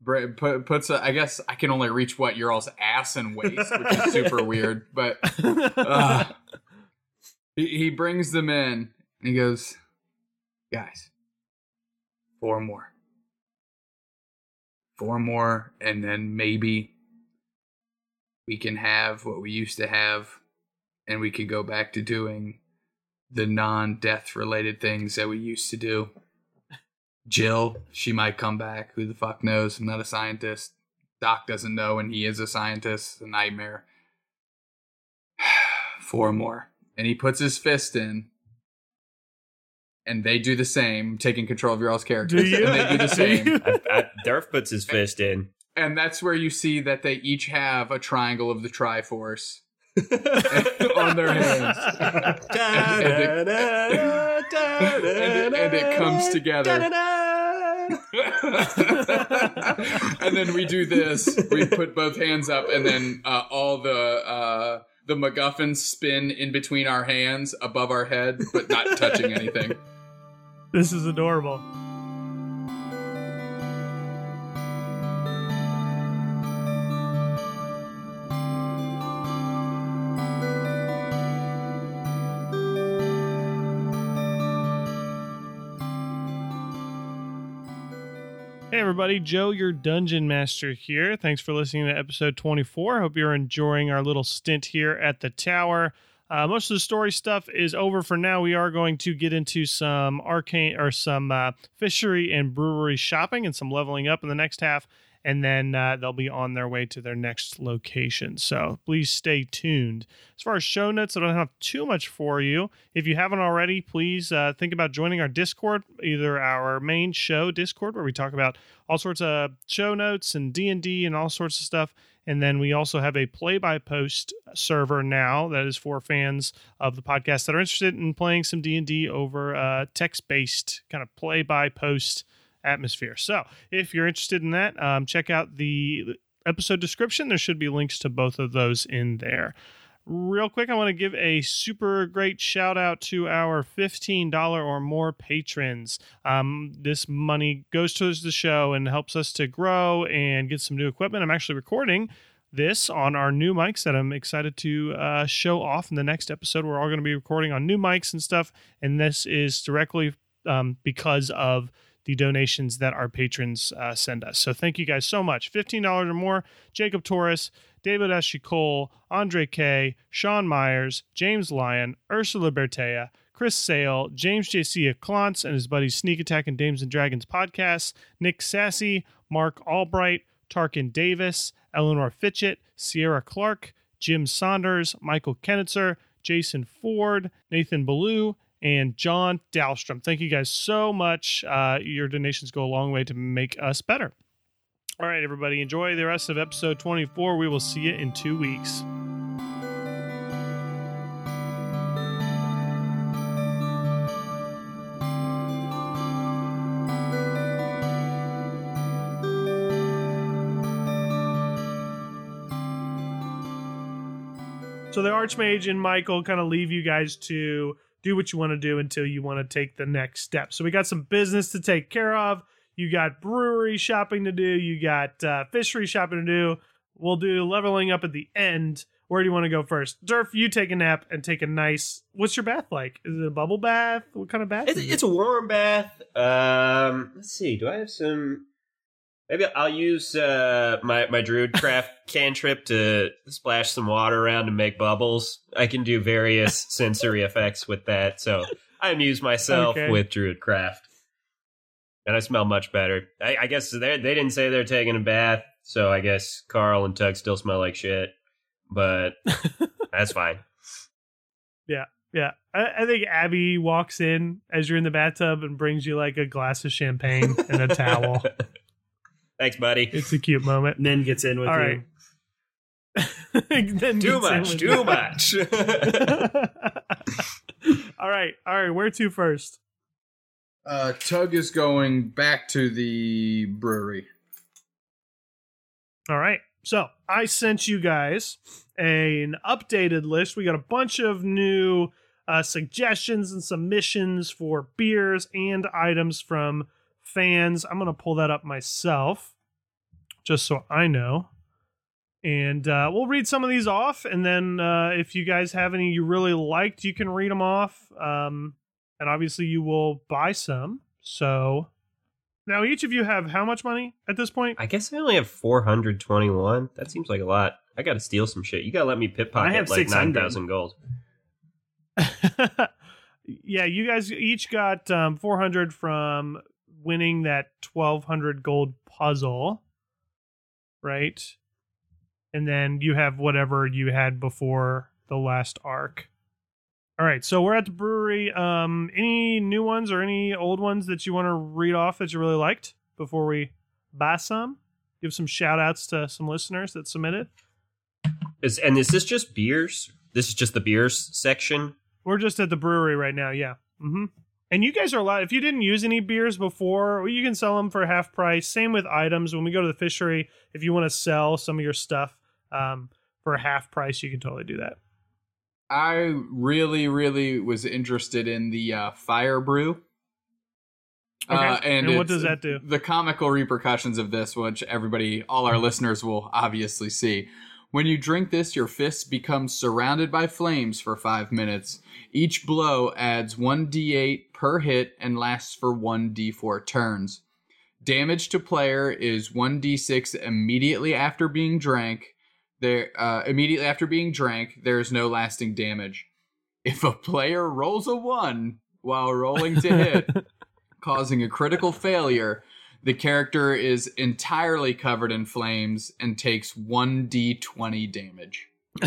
Br- put, puts a, I guess I can only reach what your all's ass and waist, which is super weird. But uh, he, he brings them in and he goes, guys, four more, four more, and then maybe we can have what we used to have, and we could go back to doing the non-death related things that we used to do. Jill, she might come back. Who the fuck knows? I'm not a scientist. Doc doesn't know, and he is a scientist. A nightmare. Four more. And he puts his fist in. And they do the same, taking control of your all's characters. Do you? And they do the same. you? I, I, Durf puts his fist in. And that's where you see that they each have a triangle of the Triforce on their hands. and, it, and, it, and it comes together. and then we do this. We put both hands up, and then uh, all the uh, the MacGuffins spin in between our hands above our head, but not touching anything. This is adorable. Hey everybody, Joe, your dungeon master here. Thanks for listening to episode 24. Hope you're enjoying our little stint here at the tower. Uh, most of the story stuff is over for now. We are going to get into some arcane or some uh, fishery and brewery shopping and some leveling up in the next half, and then uh, they'll be on their way to their next location. So please stay tuned. As far as show notes, I don't have too much for you. If you haven't already, please uh, think about joining our Discord, either our main show Discord, where we talk about all sorts of show notes and D and D and all sorts of stuff. And then we also have a play by post server now that is for fans of the podcast that are interested in playing some D and D over uh, text based kind of play by post atmosphere. So if you're interested in that, um, check out the episode description. There should be links to both of those in there. Real quick, I want to give a super great shout out to our $15 or more patrons. Um, this money goes towards the show and helps us to grow and get some new equipment. I'm actually recording this on our new mics that I'm excited to uh, show off in the next episode. We're all going to be recording on new mics and stuff. And this is directly um, because of the donations that our patrons uh, send us. So thank you guys so much. $15 or more. Jacob Torres, David S. Cole, Andre K., Sean Myers, James Lyon, Ursula Bertea, Chris Sale, James J.C. Clontz and his buddies Sneak Attack and Dames and Dragons podcasts, Nick Sassy, Mark Albright, Tarkin Davis, Eleanor Fitchett, Sierra Clark, Jim Saunders, Michael Kennitzer, Jason Ford, Nathan Ballou, and John Dahlstrom. Thank you guys so much. Uh, your donations go a long way to make us better. All right, everybody, enjoy the rest of episode 24. We will see you in two weeks. So the Archmage and Michael kind of leave you guys to do what you want to do until you want to take the next step. So we got some business to take care of. You got brewery shopping to do. You got uh, fishery shopping to do. We'll do leveling up at the end. Where do you want to go first? Durf, you take a nap and take a nice. What's your bath like? Is it a bubble bath? What kind of bath? It's, it? it's a warm bath. Um, let's see. Do I have some? Maybe I'll use uh, my my Druidcraft cantrip to splash some water around and make bubbles. I can do various sensory effects with that, so I amuse myself Okay. with Druidcraft, and I smell much better. I, I guess they they didn't say they're taking a bath, so I guess Carl and Tug still smell like shit, but that's fine. Yeah, I, I think Abby walks in as you're in the bathtub and brings you like a glass of champagne and a towel. Thanks, buddy. It's a cute moment. And then gets in with All you. right. Then Too much, too you. much. all right, all right. Where to first? Uh, Tug is going back to the brewery. All right. So I sent you guys an updated list. We got a bunch of new uh, suggestions and submissions for beers and items from fans. I'm going to pull that up myself just so I know. And uh, we'll read some of these off. And then uh, if you guys have any you really liked, you can read them off. Um, and obviously, you will buy some. So now each of you have how much money at this point? I guess I only have 421. That seems like a lot. I gotta steal some shit. You gotta let me pickpocket I have like 9,000 gold. yeah, you guys each got um, 400 from winning that 1200 gold puzzle, right? And then you have whatever you had before the last arc. All right, so we're at the brewery. Um, any new ones or any old ones that you want to read off that you really liked before we buy some? Give some shout outs to some listeners that submitted. Is and is this just beers? This is just the beers section. We're just at the brewery right now. Yeah. Mm-hmm. And you guys are allowed. If you didn't use any beers before, you can sell them for half price. Same with items. When we go to the fishery, if you want to sell some of your stuff um, for half price, you can totally do that. I really, really was interested in the uh, fire brew. Okay. Uh, and And what does that do? The comical repercussions of this, which everybody, all our listeners will obviously see. When you drink this, your fists become surrounded by flames for five minutes. Each blow adds 1d8 per hit and lasts for 1d4 turns. Damage to player is 1d6 immediately after being drank. There, uh, immediately after being drank, there is no lasting damage. If a player rolls a one while rolling to hit, causing a critical failure, the character is entirely covered in flames and takes 1d20 damage.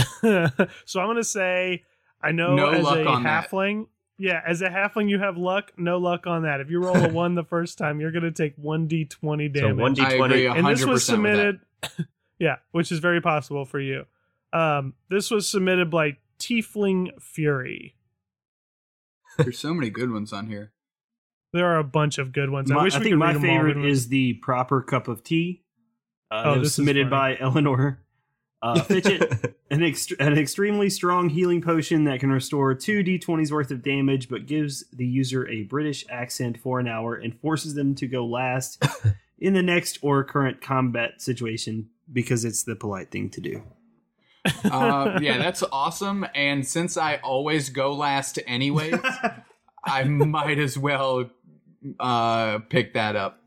so I'm gonna say I know No as luck a on that. halfling. Yeah, as a halfling, you have luck. No luck on that. If you roll a one the first time, you're gonna take one d twenty So damage. 1d20. I agree 100% and this was submitted yeah which is very possible for you um this was submitted by tiefling fury. There's so many good ones on here. There are a bunch of good ones. I My- wish I we think could my read them all. favorite We- is the proper cup of tea. Uh, Oh, this was is submitted by Eleanor uh, Fitchett. an, ext- an extremely strong healing potion that can restore two d20s worth of damage, but gives the user a British accent for an hour and forces them to go last in the next or current combat situation because it's the polite thing to do. Uh, yeah, that's awesome. And since I always go last anyway, I might as well uh, pick that up.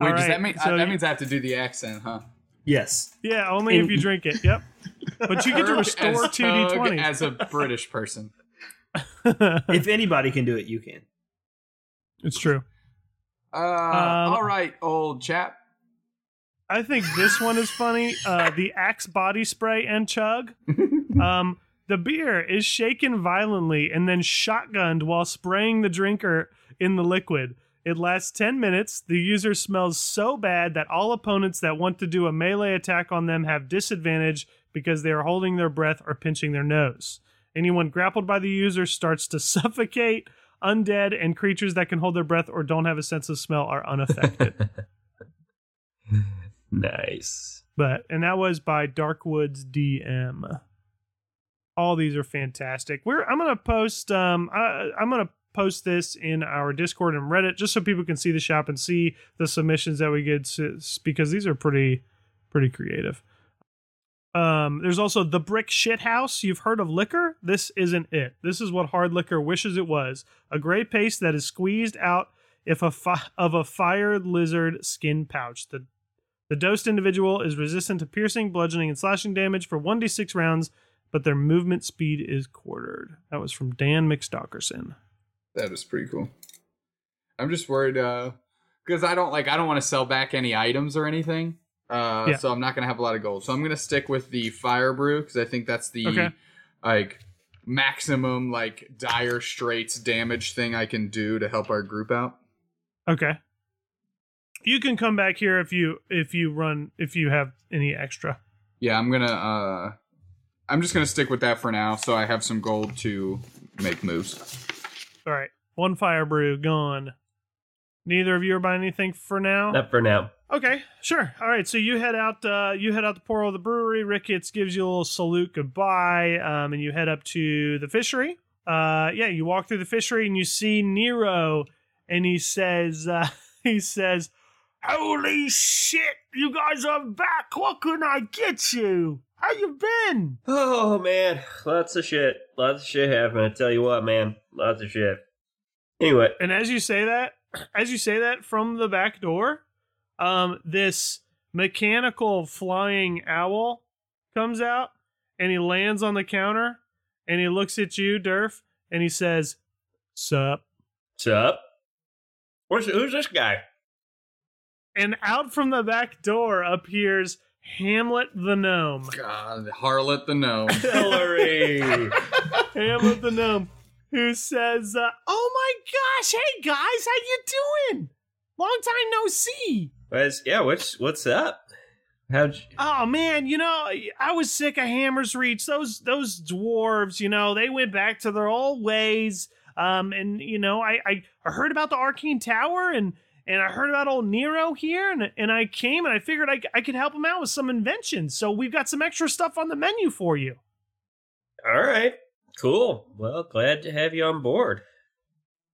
Wait, All does that mean so uh, that you- means I have to do the accent, huh? Yes. yeah, only if you drink it. Yep. But you get to restore two d twenty as a British person. if anybody can do it, you can. it's true. Uh, Um, all right, old chap. I think this one is funny. Uh, the Axe body spray and chug. Um, the beer is shaken violently and then shotgunned while spraying the drinker in the liquid. It lasts 10 minutes. The user smells so bad that all opponents that want to do a melee attack on them have disadvantage because they are holding their breath or pinching their nose. Anyone grappled by the user starts to suffocate. Undead and creatures that can hold their breath or don't have a sense of smell are unaffected. nice. But and that was by Darkwoods DM. All these are fantastic. We're I'm gonna post um I, I'm gonna post this in our Discord and Reddit just so people can see the shop and see the submissions that we get because these are pretty pretty creative. Um, there's also the Brick Shit House. You've heard of liquor? This isn't it. This is what hard liquor wishes it was: a gray paste that is squeezed out if a fi- of a fire lizard skin pouch. The the dosed individual is resistant to piercing, bludgeoning, and slashing damage for 1d6 rounds, but their movement speed is quartered. That was from Dan McStalkerson. That is pretty cool. I'm just worried uh because I don't like I don't want to sell back any items or anything. Uh Yeah. so I'm not gonna have a lot of gold. So I'm gonna stick with the fire brew because I think that's the Okay. like maximum like dire straits damage thing I can do to help our group out. Okay. You can come back here if you if you run if you have any extra. Yeah, I'm gonna uh I'm just gonna stick with that for now so I have some gold to make moves. All right. One fire brew gone. Neither of you are buying anything for now. Not for now. Okay, sure. All right, so you head out. Uh, you head out the portal of the brewery. Ricketts gives you a little salute goodbye, um, and you head up to the fishery. Uh, yeah, you walk through the fishery and you see Nero, and he says, uh, he says, "Holy shit, you guys are back! What can I get you? How you been?" Oh man, lots of shit. Lots of shit happened. I tell you what, man. Lots of shit. Anyway, And as you say that, as you say that from the back door, um, this mechanical flying owl comes out and he lands on the counter and he looks at you, Durf, and he says, Sup. Sup? up? Where's, who's this guy? And out from the back door appears Hamlet the gnome. God, Harlot the gnome. Hillary. Hamlet the gnome, who says, uh, "Oh my gosh, hey guys, how you doing? Long time no see." What's, yeah, what's what's up? How'd you, Oh man, you know, I was sick of Hammer's Reach. Those those dwarves, you know, they went back to their old ways. Um, and you know, I I I heard about the Arcane Tower and and I heard about old Nero here, and and I came and I figured I I could help him out with some inventions. So we've got some extra stuff on the menu for you. all right, cool. Well, glad to have you on board.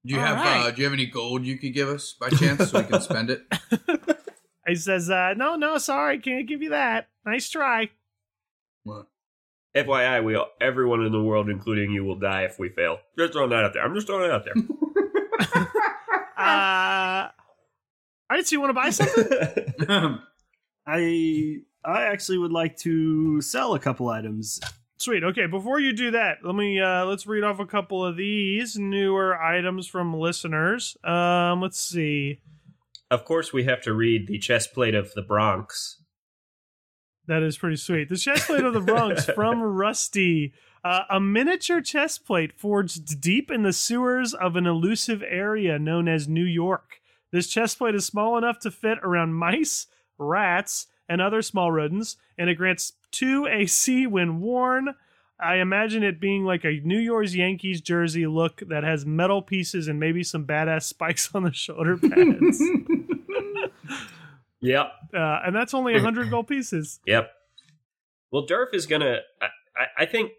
Do you All have right. uh, do you have any gold you could give us by chance so we can spend it? He says, uh, "No, no, sorry, can't give you that. Nice try." What? FYI, we all, everyone in the world, including you, will die if we fail. Just throwing that out there. I'm just throwing it out there. Uh, all right, so you want to buy something? I I actually would like to sell a couple items. Sweet. Okay, before you do that, let me uh let's read off a couple of these newer items from listeners. Um, let's see. of course, we have to read the chest plate of the Bronx. That is pretty sweet. The chest plate of the Bronx from Rusty. Uh, a miniature chest plate forged deep in the sewers of an elusive area known as New York. This chest plate is small enough to fit around mice, rats, and other small rodents, and it grants 2 AC when worn. I imagine it being like a New York's Yankees jersey look that has metal pieces and maybe some badass spikes on the shoulder pads. Yep. uh, and that's only 100 gold pieces. Yep. Well, Durf is gonna. I, I, think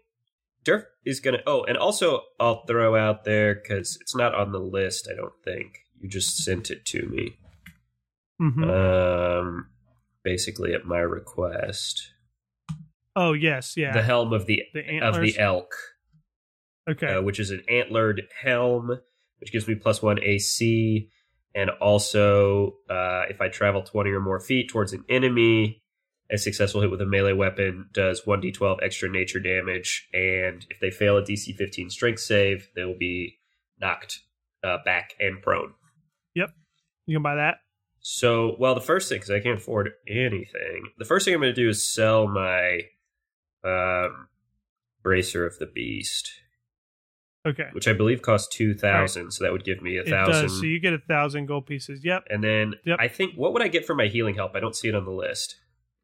Durf is gonna. Oh, and also I'll throw out there because it's not on the list. I don't think you just sent it to me. Mhm. Um, basically at my request, oh, yes. Yeah. the helm of the The of the elk, okay. uh, which is an antlered helm, which gives me plus one AC, and also uh, if I travel twenty or more feet towards an enemy, a successful hit with a melee weapon does one d12 extra nature damage, and if they fail a DC 15 strength save, they will be knocked uh, back and prone. You can buy that. So, well, the first thing, because I can't afford anything, the first thing I'm going to do is sell my um, Bracer of the Beast, Okay. which I believe costs 2000 so that would give me a thousand. So you get a thousand gold pieces. Yep. and then Yep. I think, what would I get for my healing help? I don't see it on the list.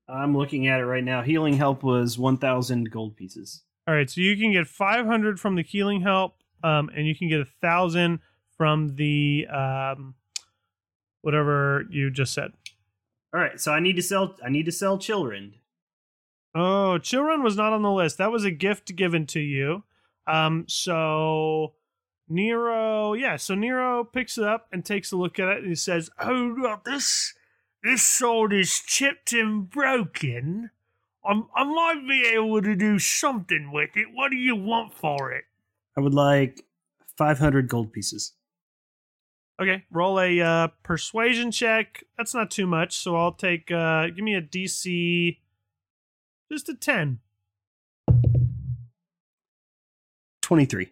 I'm looking at it right now. Healing help was 1,000 gold pieces. All right. So you can get 500 from the healing help, um, and you can get a thousand from the um, whatever you just said. All right, so I need to sell. I need to sell children. Oh, Children was not on the list. That was a gift given to you. Um, so Nero, yeah, so Nero picks it up and takes a look at it and he says, Oh, well, this this sword is chipped and broken. I, I might be able to do something with it. What do you want for it? I would like 500 gold pieces. Okay, roll a uh, persuasion check. That's not too much, so I'll take. Uh, give me a DC, just a ten. 23.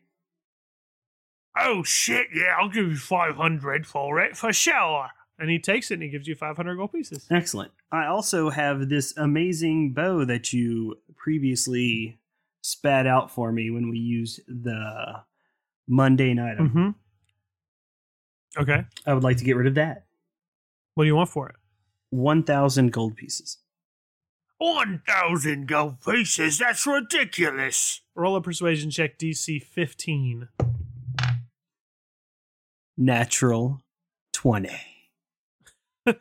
Oh shit! Yeah, I'll give you five hundred for it for sure. And he takes it and he gives you five hundred gold pieces. Excellent. I also have this amazing bow that you previously spat out for me when we used the mundane item. Mm-hmm. Okay. I would like to get rid of that. What do you want for it? 1,000 gold pieces. One thousand gold pieces. That's ridiculous. Roll a persuasion check, DC fifteen. Natural 20. you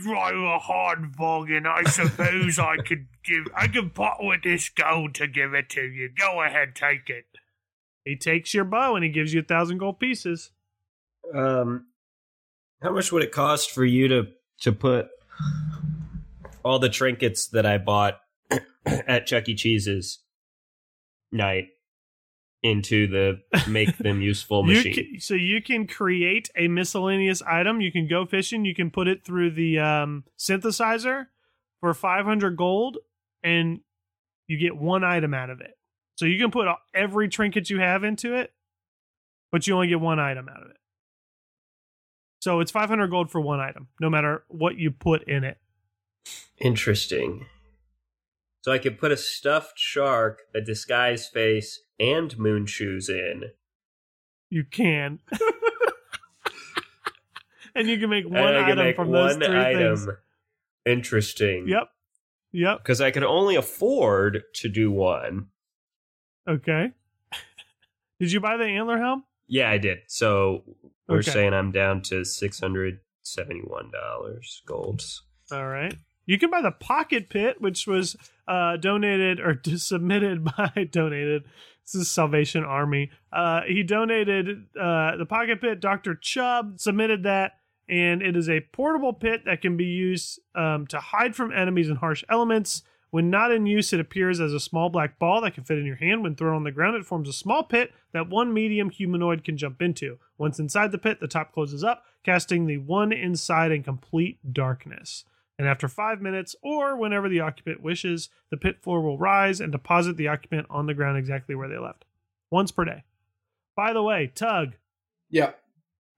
drive a hard bargain. I suppose I could give. I could part with this gold to give it to you. Go ahead, take it. He takes your bow and he gives you a thousand gold pieces. Um, how much would it cost for you to to put all the trinkets that I bought at Chuck E. Cheese's night into the make them useful You machine? can, so you can create a miscellaneous item. You can go fishing. You can put it through the um, synthesizer for 500 gold, and you get one item out of it. So you can put every trinket you have into it, but you only get one item out of it. So it's 500 gold for one item, no matter what you put in it. Interesting. So I could put a stuffed shark, a disguise face, and moon shoes in. You can. and you can make one and I item make from one those three item. things. Interesting. Yep. Yep. Because I could only afford to do one. Okay. Did you buy the antler helm? Yeah, I did. So we're Okay. saying I'm down to six hundred seventy-one dollars golds. All right. You can buy the pocket pit, which was uh, donated or submitted by donated. This is Salvation Army. Uh, he donated uh, the pocket pit. Dr. Chubb submitted that, and it is a portable pit that can be used um, to hide from enemies and harsh elements. When not in use, it appears as a small black ball that can fit in your hand. When thrown on the ground, it forms a small pit that one medium humanoid can jump into. Once inside the pit, the top closes up, casting the one inside in complete darkness. And after five minutes, or whenever the occupant wishes, the pit floor will rise and deposit the occupant on the ground exactly where they left. Once per day. By the way, Tug, Yeah.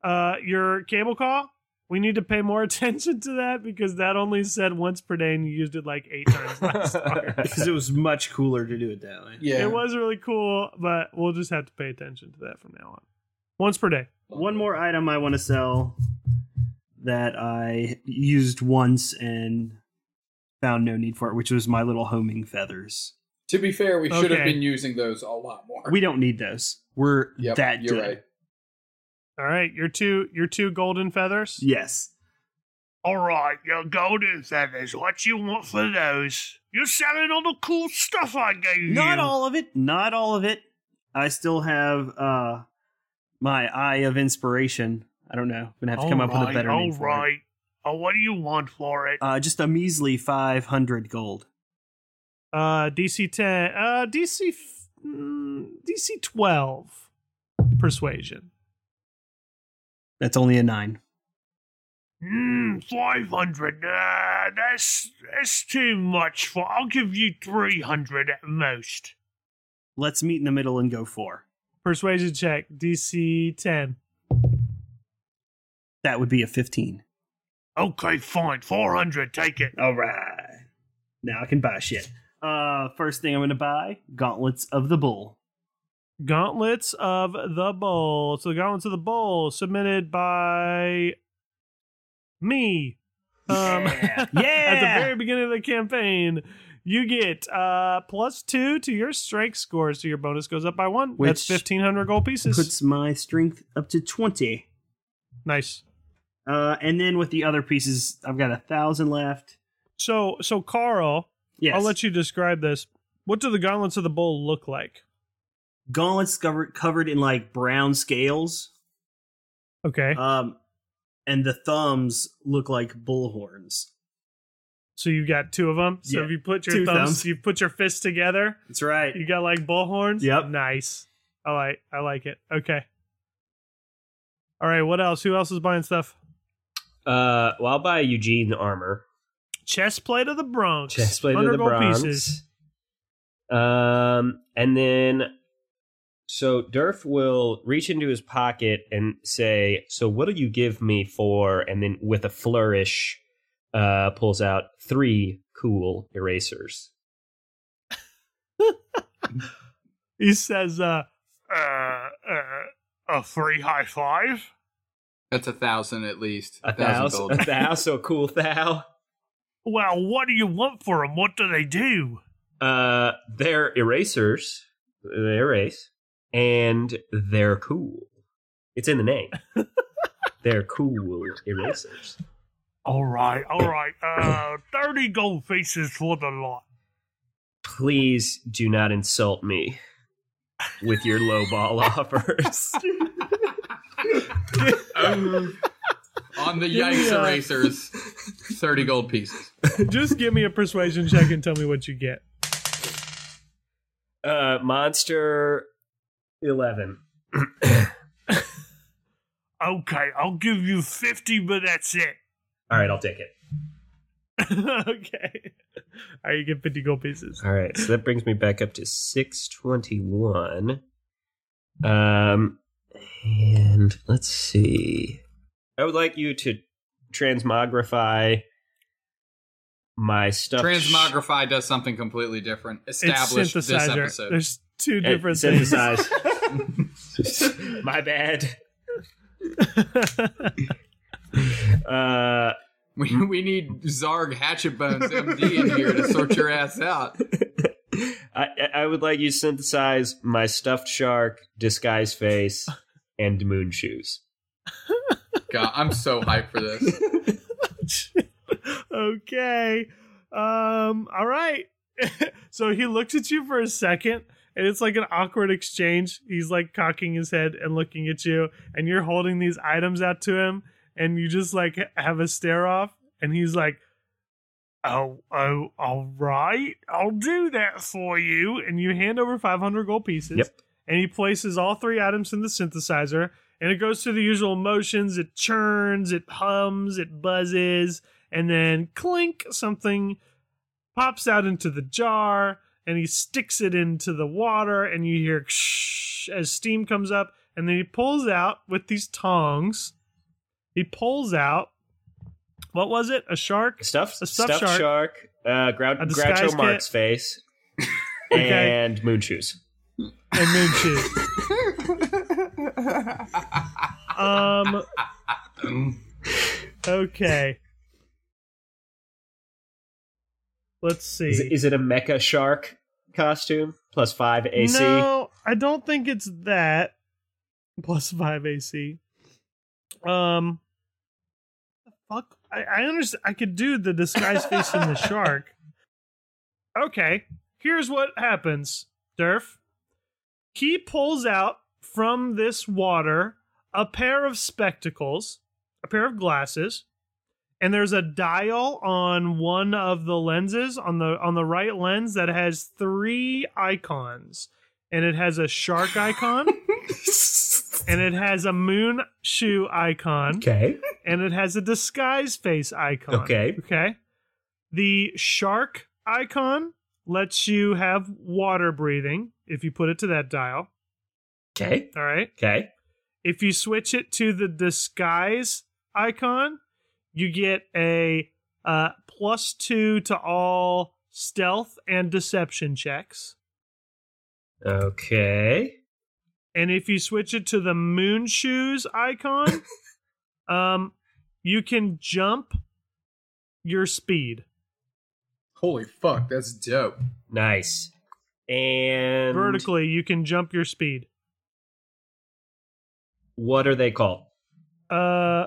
uh, your cable call, we need to pay more attention to that because that only said once per day and you used it like eight times last time. Because it was much cooler to do it that way. Yeah. It was really cool, but we'll just have to pay attention to that from now on. Once per day. One more item I want to sell that I used once and found no need for it, which was my little homing feathers. To be fair, we should have been using those a lot more. We don't need those. We're Yep, that you're good. right. All right, your two your two golden feathers. Yes. All right, your golden feathers. What you want for those? You're selling all the cool stuff I gave you. Not all of it. Not all of it. I still have uh my eye of inspiration. I don't know. I'm Gonna have to come up with a better name for it. Oh, what do you want for it? Uh, just a measly five hundred gold. Uh, DC ten. Uh, DC. f- Mm, DC twelve. Persuasion. That's only a nine. Hmm, five hundred. Uh, that's that's too much for. I'll give you three hundred at most. Let's meet in the middle and go four. Persuasion check. DC ten. That would be a fifteen. Okay, fine. Four hundred. Take it. All right. Now I can buy shit. Uh, first thing I'm gonna buy: gauntlets of the bull. Gauntlets of the Bull. So the Gauntlets of the Bull submitted by me. Um, Yeah. At the very beginning of the campaign, you get uh plus two to your strength scores, so your bonus goes up by one. That's fifteen hundred gold pieces. Puts my strength up to twenty. nice. Uh, and then with the other pieces, I've got a thousand left. So so Carl, Yes. I'll let you describe this. What do the Gauntlets of the Bull look like? Gauntlets covered covered in like brown scales. Okay. Um, and the thumbs look like bull horns. so you've got two of them. So yeah, if you put your two thumbs, thumbs. you put your fists together, That's right. You got like bull horns? Yep. Nice. I like I like it. Okay. All right, what else? Who else is buying stuff? Uh, well, I'll buy Eugene armor. Chest plate of the Bronx. Chest plate of the gold Bronx. pieces. Um, and then so Durf will reach into his pocket and say, "So what'll you give me for?" And then with a flourish, uh, pulls out three cool erasers. He says, uh, uh, uh, a free high five? That's a thousand at least. A thousand, a thousand, so cool thou. Well, what do you want for them? What do they do? Uh, they're erasers. They erase, and they're cool. It's in the name. they're cool erasers. All right, all right. Uh, 30 gold pieces for the lot. Please do not insult me with your lowball offers. On the Give Yikes a- Erasers, 30 gold pieces. Just give me a persuasion check and tell me what you get. Uh, monster eleven. Okay, I'll give you 50, but that's it. All right, I'll take it. okay. All right, you get 50 gold pieces. All right, so that brings me back up to six twenty one. Um, and let's see. I would like you to transmogrify my stuff. Transmogrify does something completely different. It's Established this episode. There's two different things. synthesize. my bad. Uh, We, we need Zarg Hatchetbones MD in here to sort your ass out. I, I would like you to synthesize my stuffed shark, disguise face, and moon shoes. God, I'm so hyped for this. okay. Um, all right. so he looks at you for a second, and it's like an awkward exchange. He's like cocking his head and looking at you, and you're holding these items out to him, and you just like have a stare off, and he's like, Oh, oh, all right. I'll do that for you. And you hand over 500 gold pieces. Yep. And he places all three items in the synthesizer, and it goes through the usual motions. It churns, it hums, it buzzes, and then clink, something pops out into the jar, and he sticks it into the water, and you hear shh as steam comes up, and then he pulls out with these tongs. He pulls out what was it? A shark? Stuffed, A stuffed stuffed shark, uh, Grou- A disguise Groucho kit. Marx face, Okay. and moon shoes. and moon shoes. Um. Okay. Let's see. Is it, is it a mecha shark? costume plus five AC. No, I don't think it's that. Plus five AC. Um, fuck. I, I understand. I could do the disguise face in the shark. Okay, here's what happens, Durf. He pulls out from this water a pair of spectacles, a pair of glasses, and there's a dial on one of the lenses on the on the right lens that has three icons and it has a shark icon and it has a moon shoe icon Okay. and it has a disguise face icon Okay. okay the shark icon lets you have water breathing if you put it to that dial Okay. all right Okay. if you switch it to the disguise icon, you get a uh, plus two to all stealth and deception checks. Okay. And if you switch it to the moon shoes icon, um, you can jump your speed Holy fuck, that's dope. Nice. And vertically. You can jump your speed. What are they called? Uh,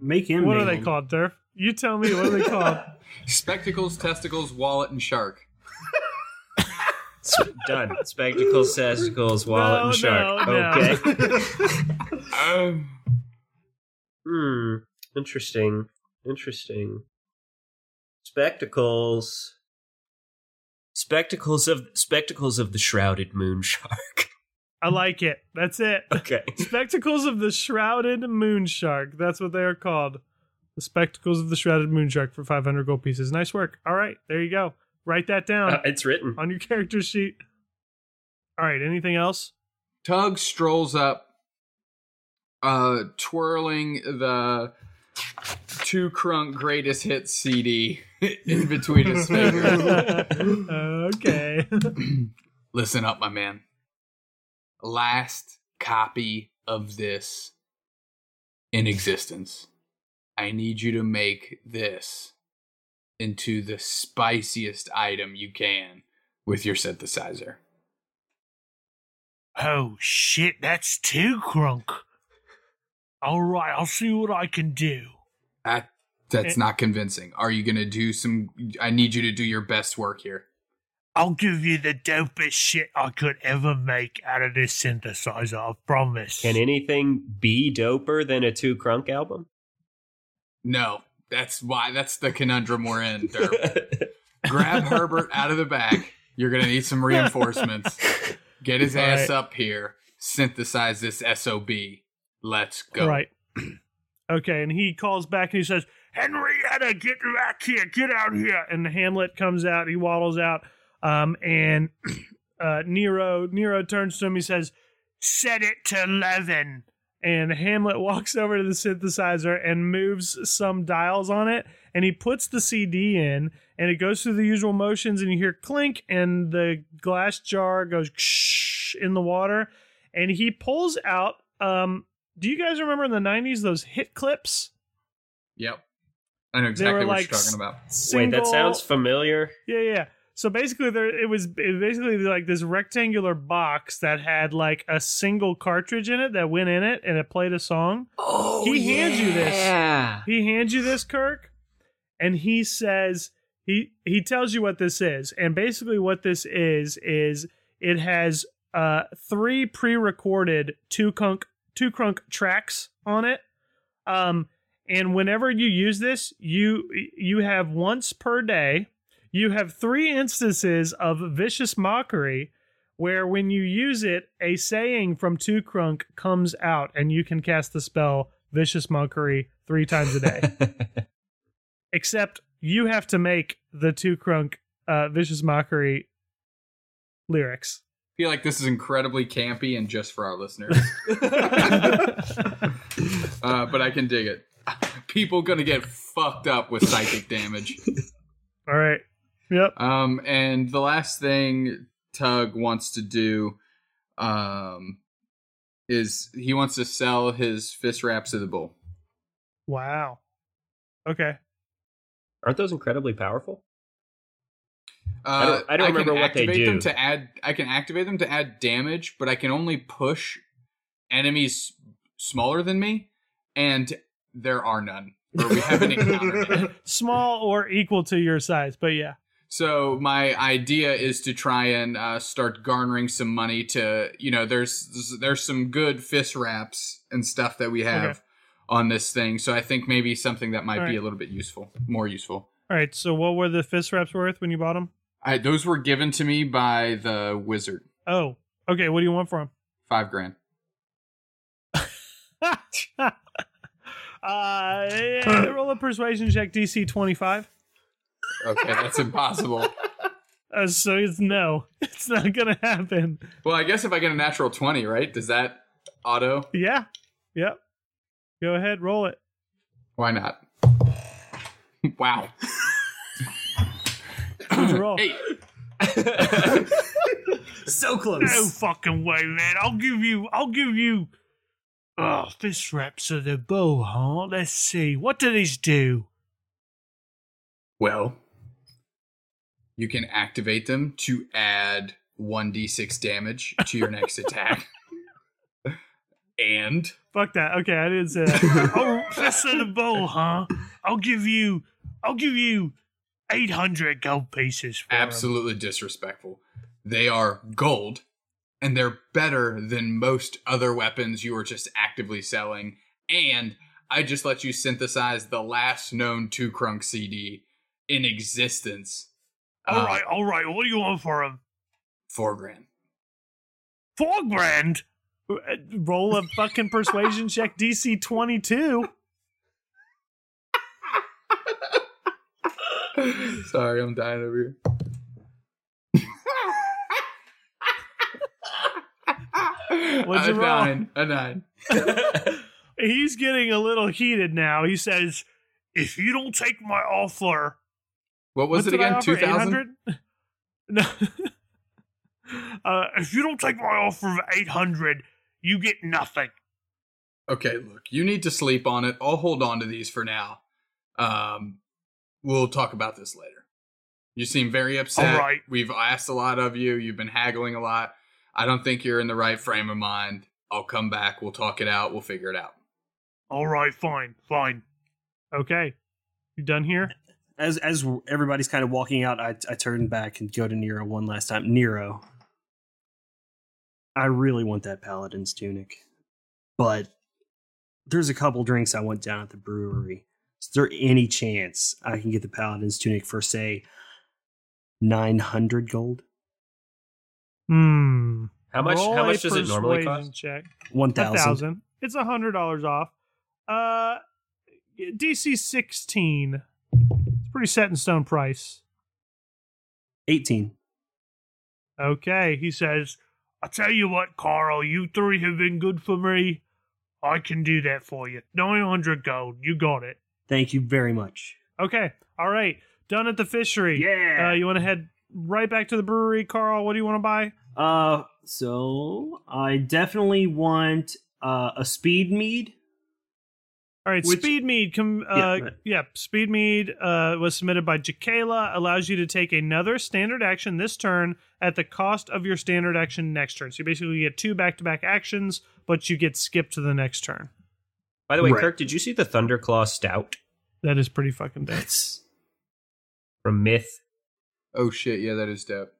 Make him. what are they them. called, Durf? You tell me. What are they called? Spectacles, testicles, wallet, and shark. Done. Spectacles, testicles, wallet, No, and shark. no, no. Okay. Um, Hmm. Interesting. Interesting. Spectacles. Spectacles of spectacles of the shrouded moon shark. I like it. That's it. Okay. Spectacles of the Shrouded Moon Shark. That's what they are called. The Spectacles of the Shrouded Moon Shark for 500 gold pieces. Nice work. All right, there you go. Write that down Uh, it's written. on your character sheet. All right, anything else? Tug strolls up, uh, twirling the two crunk greatest hits CD in between his fingers. okay. Listen up, my man. Last copy of this in existence. I need you to make this into the spiciest item you can with your synthesizer. Oh shit, that's too crunk. All right, I'll see what I can do. That that's Eh. not convincing. Are you gonna do some? I need you to do your best work here. I'll give you the dopest shit I could ever make out of this synthesizer, I promise. Can anything be doper than a two crunk album? No, that's why. That's the conundrum we're in. Derp. Grab Herbert out of the back. You're gonna need some reinforcements. Get his All ass right. up here. Synthesize this sob. Let's go. All right. Okay, and he calls back and he says, Henrietta, get back here, get out here. And the Hamlet comes out, he waddles out, um, and uh, Nero Nero turns to him, he says, Set it to eleven. And Hamlet walks over to the synthesizer and moves some dials on it, and he puts the CD in, and it goes through the usual motions, and you hear clink, and the glass jar goes in the water, and he pulls out um do you guys remember in the 90s those hit clips? Yep. I know exactly what like you're talking about. Wait, that sounds familiar. Yeah, yeah. So basically, there it was, it was basically like this rectangular box that had like a single cartridge in it that went in it, and it played a song. Oh, He hands you this. Yeah. He hands you this, Kirk, and he says he he tells you what this is, and basically what this is is it has uh three pre-recorded two crunk two crunk tracks on it. Um and whenever you use this, you you have once per day, you have three instances of vicious mockery where when you use it, a saying from Two Crunk comes out and you can cast the spell Vicious Mockery three times a day. Except you have to make the Two Crunk uh, Vicious Mockery lyrics. I feel like this is incredibly campy and just for our listeners. uh, but I can dig it. People gonna get fucked up with psychic damage. All right. Yep. Um, and the last thing Tug wants to do, um, is he wants to sell his fist wraps to the bull. Wow. Okay. Aren't those incredibly powerful? I don't- I don't can remember what they activate them to add. I can activate them to add damage, but I can only push enemies smaller than me, and there are none. Or we haven't encountered. Small or equal to your size, but yeah. So my idea is to try and uh, start garnering some money to, you know, there's there's some good fist wraps and stuff that we have Okay. on this thing. So I think maybe something that might All be right. a little bit useful, more useful. All right. So what were the fist wraps worth when you bought them? I, those were given to me by the wizard. Oh, okay. What do you want for them? Five grand. uh, yeah, roll a persuasion check, DC twenty five. Okay, that's impossible. Uh, so it's no, it's not gonna happen. Well, I guess if I get a natural twenty, right? Does that auto? Yeah. Yep. Go ahead, roll it. Why not? wow. Roll? Hey, So close. No fucking way, man. I'll give you. I'll give you. Oh, fist wraps of the bow, huh? Let's see. What do these do? well, you can activate them to add one d six damage to your next attack. and Fuck that. Okay, I didn't say that. Oh, fist of the bow, huh? I'll give you. I'll give you eight hundred gold pieces for 'em. absolutely disrespectful. They are gold, and they're better than most other weapons you are just actively selling. And I just let you synthesize the last known two crunk CD in existence. All Uh, right, all right. What do you want for him? four grand. Four grand. Uh, roll a fucking persuasion check, DC twenty two. Sorry, I'm dying over here. What'd you a nine. A nine. He's getting a little heated now. He says, If you don't take my offer, What was What it again? Two thousand. No. uh, if you don't take my offer of eight hundred, you get nothing. Okay, look, you need to sleep on it. I'll hold on to these for now. Um, we'll talk about this later. You seem very upset. All right. We've asked a lot of you. You've been haggling a lot. I don't think you're in the right frame of mind. I'll come back. We'll talk it out. We'll figure it out. All right, fine, fine. okay, you done here? As as everybody's kind of walking out, I I turn back and go to Nero one last time. Nero, I really want that paladin's tunic, but there's a couple drinks I want down at the brewery. Is there any chance I can get the paladin's tunic for say nine hundred gold? Hmm. How much? Roll How much does it normally cost? Check. Thousand. thousand. It's a hundred dollars off. Uh, DC sixteen. Pretty set in stone price. Eighteen. Okay, he says. I tell you what, Carl, you three have been good for me. I can do that for you. Nine hundred gold. You got it. Thank you very much. Okay, all right, done at the fishery. Yeah. Uh, you want to head right back to the brewery, Carl? What do you want to buy? Uh, so I definitely want uh, a speed mead. All right, Which- speed mead. Com- uh, Yeah, yeah, right. speed mead uh, was submitted by Jakayla. Allows you to take another standard action this turn at the cost of your standard action next turn. So you basically get two back-to-back actions, but you get skipped to the next turn. By the way, Right. Kirk, did you see the Thunderclaw Stout That is pretty fucking dope. That's from Myth? Oh shit! Yeah, that is dope.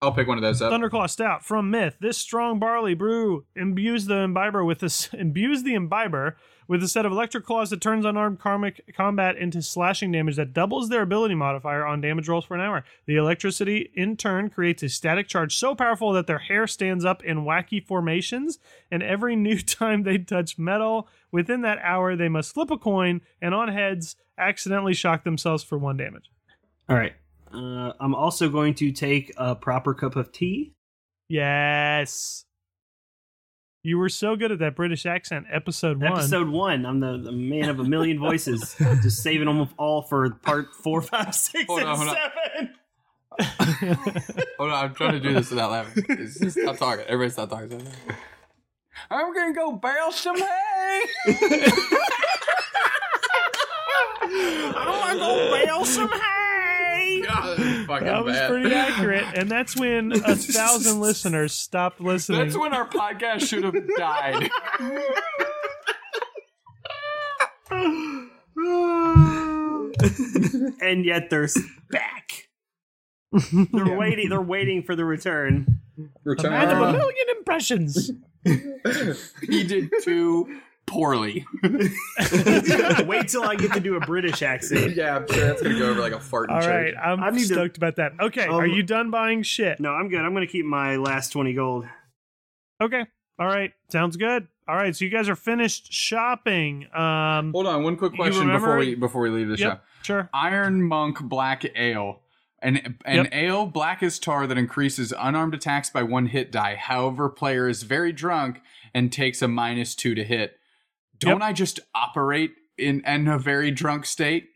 I'll pick one of those up. Thunderclaw Stout from Myth. This strong barley brew imbues the imbiber with this imbues the imbiber with a set of electric claws that turns unarmed karmic combat into slashing damage that doubles their ability modifier on damage rolls for an hour. The electricity in turn creates a static charge so powerful that their hair stands up in wacky formations, and every new time they touch metal within that hour, they must flip a coin and on heads accidentally shock themselves for one damage. all right. Uh, I'm also going to take a proper cup of tea. Yes. You were so good at that British accent, episode one. Episode one. I'm the, the man of a million voices. Just saving them all for part four, five, six, Hold and on, hold on. seven. Hold on, I'm trying to do this without laughing. It's just stop talking. Everybody stop talking. I'm gonna go barrel some hay. I'm gonna go bale some hay. God, that's fucking fucking That was bad. pretty accurate, and that's when a thousand listeners stopped listening. That's when our podcast should have died. and yet they're back. They're waiting. They're waiting for the return. Return. Man of a million impressions. he did too poorly. Wait till I get to do a British accent. yeah, I'm sure that's gonna go over like a fart. All right, I'm I need to- stoked about that. Okay, Um, are you done buying shit? No, I'm good. I'm going to keep my last twenty gold. Okay, all right, sounds good. All right, so you guys are finished shopping. Um, Hold on, one quick question before we before we leave the yep, show. sure. Iron Monk Black Ale. An, an Yep. ale black as tar that increases unarmed attacks by one hit die. However, player is very drunk and takes a minus two to hit. Don't I just operate in, in a very drunk state?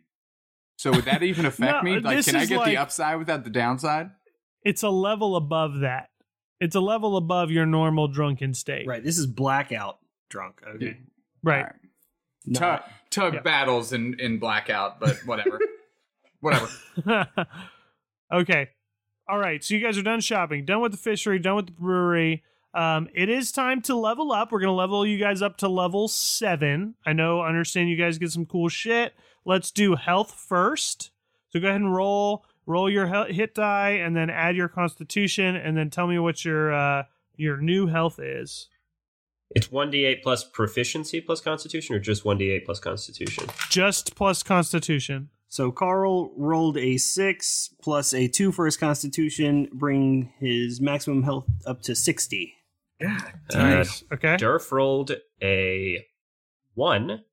So would that even affect No, me? Like, can I get like- the upside without the downside? It's a level above that. It's a level above your normal drunken state. Right. This is blackout drunk. Okay. Right. Alright. No. Tug, tug Yeah. battles in, in blackout, but whatever. whatever. okay. All right. So you guys are done shopping, done with the fishery, done with the brewery. Um, it is time to level up. We're gonna level you guys up to level seven. I know, I understand you guys get some cool shit. Let's do health first. So go ahead and roll, roll your hit die, and then add your constitution, and then tell me what your uh, your new health is. It's 1d8 plus proficiency plus constitution, or just 1d8 plus constitution? Just plus constitution. So Carl rolled a six plus a two for his constitution, bring his maximum health up to sixty. Uh, Nice. Okay. Durf rolled a 1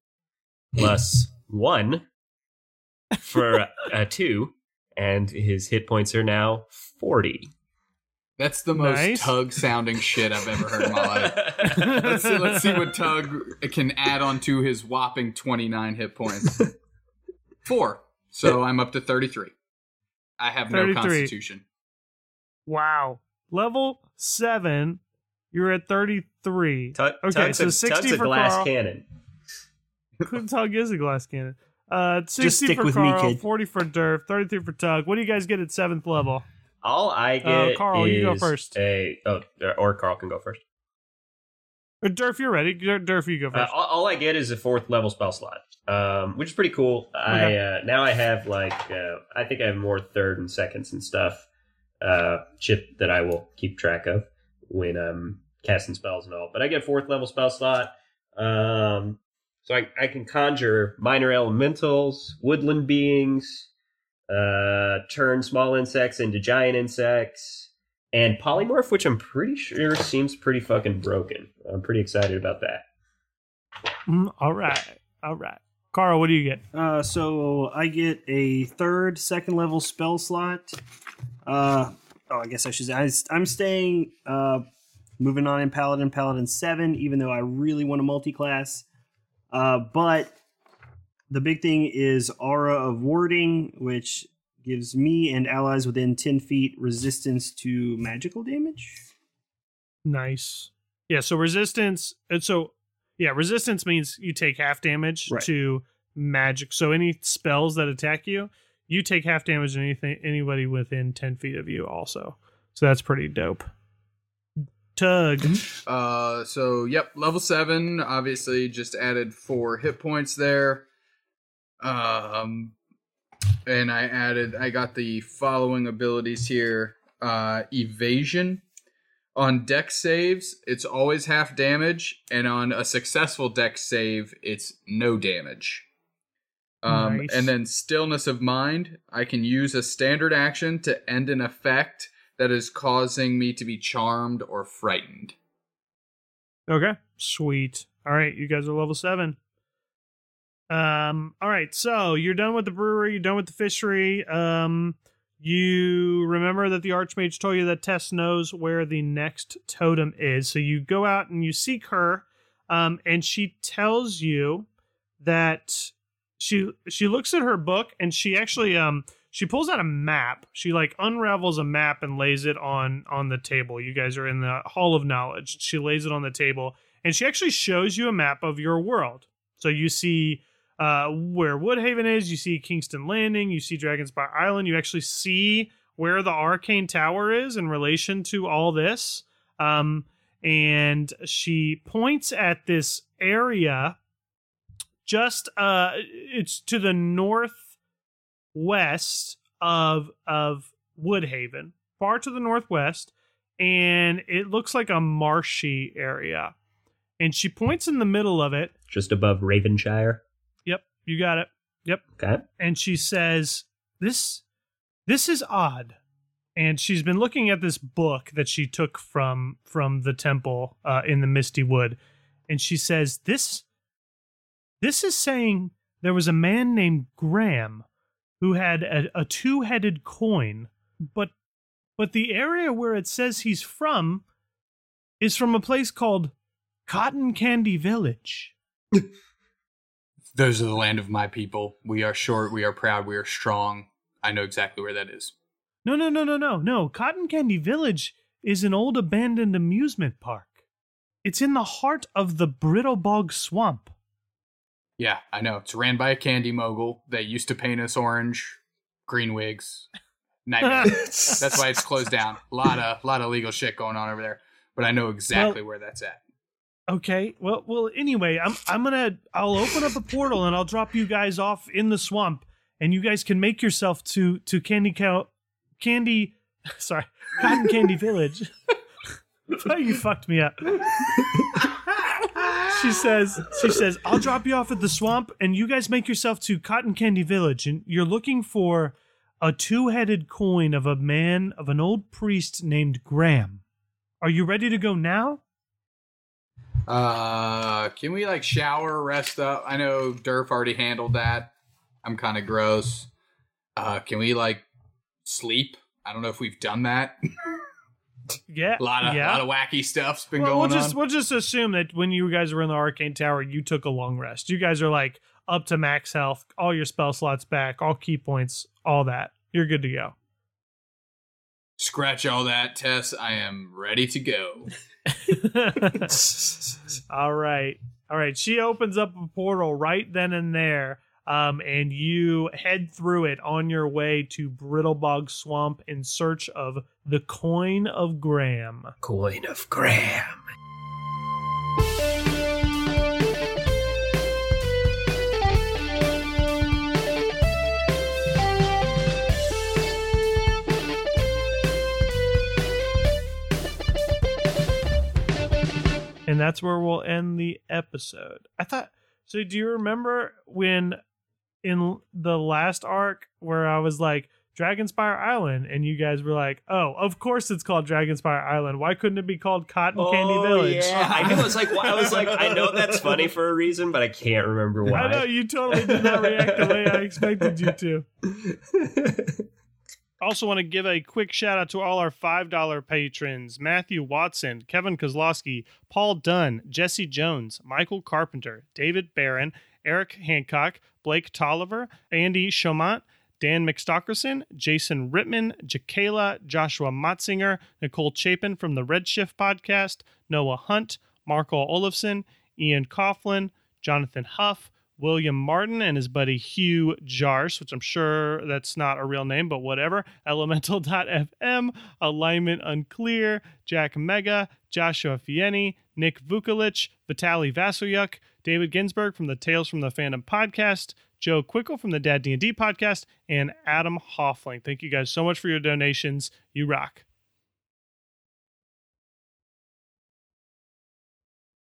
plus 1 for a, a 2, and his hit points are now 40. That's the most Nice. tug sounding shit I've ever heard in my life. let's, see, let's see what Tug can add on to his whopping 29 hit points. Four. So I'm up to 33. I have no constitution. Wow. Level seven. You're at 33. Tug, Okay, so a, 60 Tug's a for glass Carl. cannon. Tug is a glass cannon. Uh, 60 stick for with me, Carl, kid. 40 for Durf, 33 for Tug. What do you guys get at seventh level? All I get Uh, Carl, is you go first. A, oh, or Carl can go first. Uh, Durf, you're ready. Dur- Durf, you go Uh, first. all, all I get is a fourth level spell slot, um, which is pretty cool. I uh, now I have like uh, I think I have more third and seconds and stuff uh, chip that I will keep track of when I'm casting spells and all. But I get fourth level spell slot, um, so I, I can conjure minor elementals, woodland beings, uh, turn small insects into giant insects, and polymorph, which I'm pretty sure seems pretty fucking broken. I'm pretty excited about that. Mm, all right. All right. Carl, what do you get? Uh, so I get a third, second level spell slot. Uh, oh, I guess I should say I, I'm staying. Uh, moving on in Paladin, Paladin seven. Even though I really want a multi-class, uh, but the big thing is Aura of Warding, which gives me and allies within ten feet resistance to magical damage. Nice. Yeah, so resistance. And so, yeah, resistance means you take half damage Right. to magic. So any spells that attack you, you take half damage to anything anybody within 10 feet of you also. So that's pretty dope. Tug. Uh, so yep, level seven. Obviously, just added four hit points there. Um, and I added. I got the following abilities here: uh, evasion. On Dex saves, it's always half damage, and on a successful Dex save, it's no damage. Um, Nice. And then stillness of mind. I can use a standard action to end an effect that is causing me to be charmed or frightened. Okay. Sweet. All right, you guys are level seven. Um, all right, so you're done with the brewery, you're done with the fishery. Um, you remember that the Archmage told you that Tess knows where the next totem is. So you go out and you seek her, um, and she tells you that she she looks at her book and she actually um she pulls out a map. She like unravels a map and lays it on on the table. You guys are in the Hall of Knowledge. She lays it on the table and she actually shows you a map of your world. So you see uh, where Woodhaven is. You see Kingston Landing. You see Dragonspire Island. You actually see where the arcane tower is in relation to all this. Um, and she points at this area just uh it's to the northwest of of Woodhaven, far to the northwest, and it looks like a marshy area. And she points in the middle of it. Just above Ravenshire. Yep, you got it. Yep. Okay. And she says, "This this is odd." And she's been looking at this book that she took from from the temple uh, in the Misty Wood, and she says, "This this is saying there was a man named Graham who had a, a two-headed coin, but but the area where it says he's from is from a place called Cotton Candy Village." Those are the land of my people. We are short, we are proud, we are strong. I know exactly where that is. No, no, no, no, no, no. Cotton Candy Village is an old abandoned amusement park. It's in the heart of the Brittlebog Swamp. Yeah, I know. It's ran by a candy mogul that used to paint us orange, green wigs. Nightmare. that's why it's closed down. A lot of lot of legal shit going on over there. But I know exactly where that's at. Okay. Well, well. Anyway, I'm I'm gonna I'll open up a portal and I'll drop you guys off in the swamp, and you guys can make yourself to to Candy Cow, Candy. Sorry, Cotton Candy Village. you fucked me up. She says she says I'll drop you off at the swamp, and you guys make yourself to Cotton Candy Village, and you're looking for a two-headed coin of a man of an old priest named Graham. Are you ready to go now? Uh, can we like shower, rest up? I know Durf already handled that. I'm kind of gross. Uh, can we like sleep? I don't know if we've done that. Yeah, a lot of yeah. lot of wacky stuff's been well, going we'll just on. we'll just assume that when you guys were in the arcane tower, you took a long rest. You guys are like up to max health, all your spell slots back, all ki points, all that. You're good to go. Scratch all that, Tess. I am ready to go. all right, all right. She opens up a portal right then and there, um, and you head through it on your way to Brittlebog Swamp in search of the coin of Graham. Coin of Graham. and that's where we'll end the episode. I thought so. Do you remember when in the last arc where I was like Dragonspire Island, and you guys were like, "Oh, of course it's called Dragonspire Island. Why couldn't it be called Cotton Candy Oh, Village?" Yeah, I know. It's like I was like, I know that's funny for a reason, but I can't remember why. I know you totally did not react the way I expected you to. Also, want to give a quick shout out to all our $5 patrons Matthew Watson, Kevin Kozlowski, Paul Dunn, Jesse Jones, Michael Carpenter, David Barron, Eric Hancock, Blake Tolliver, Andy Chomont, Dan McStockerson, Jason Rittman, Jakayla, Joshua Matzinger, Nicole Chapin from the Redshift podcast, Noah Hunt, Marco Olofsson, Ian Coughlin, Jonathan Huff, William Martin and his buddy Hugh Jars, which I'm sure that's not a real name, but whatever. Elemental.fm, Alignment Unclear, Jack Mega, Joshua Fieni, Nick Vukolich, Vitaly Vasulyuk, David Ginsberg from the Tales from the Fandom podcast, Joe Quickle from the Dad D&D podcast, and Adam Hoffling. Thank you guys so much for your donations. You rock.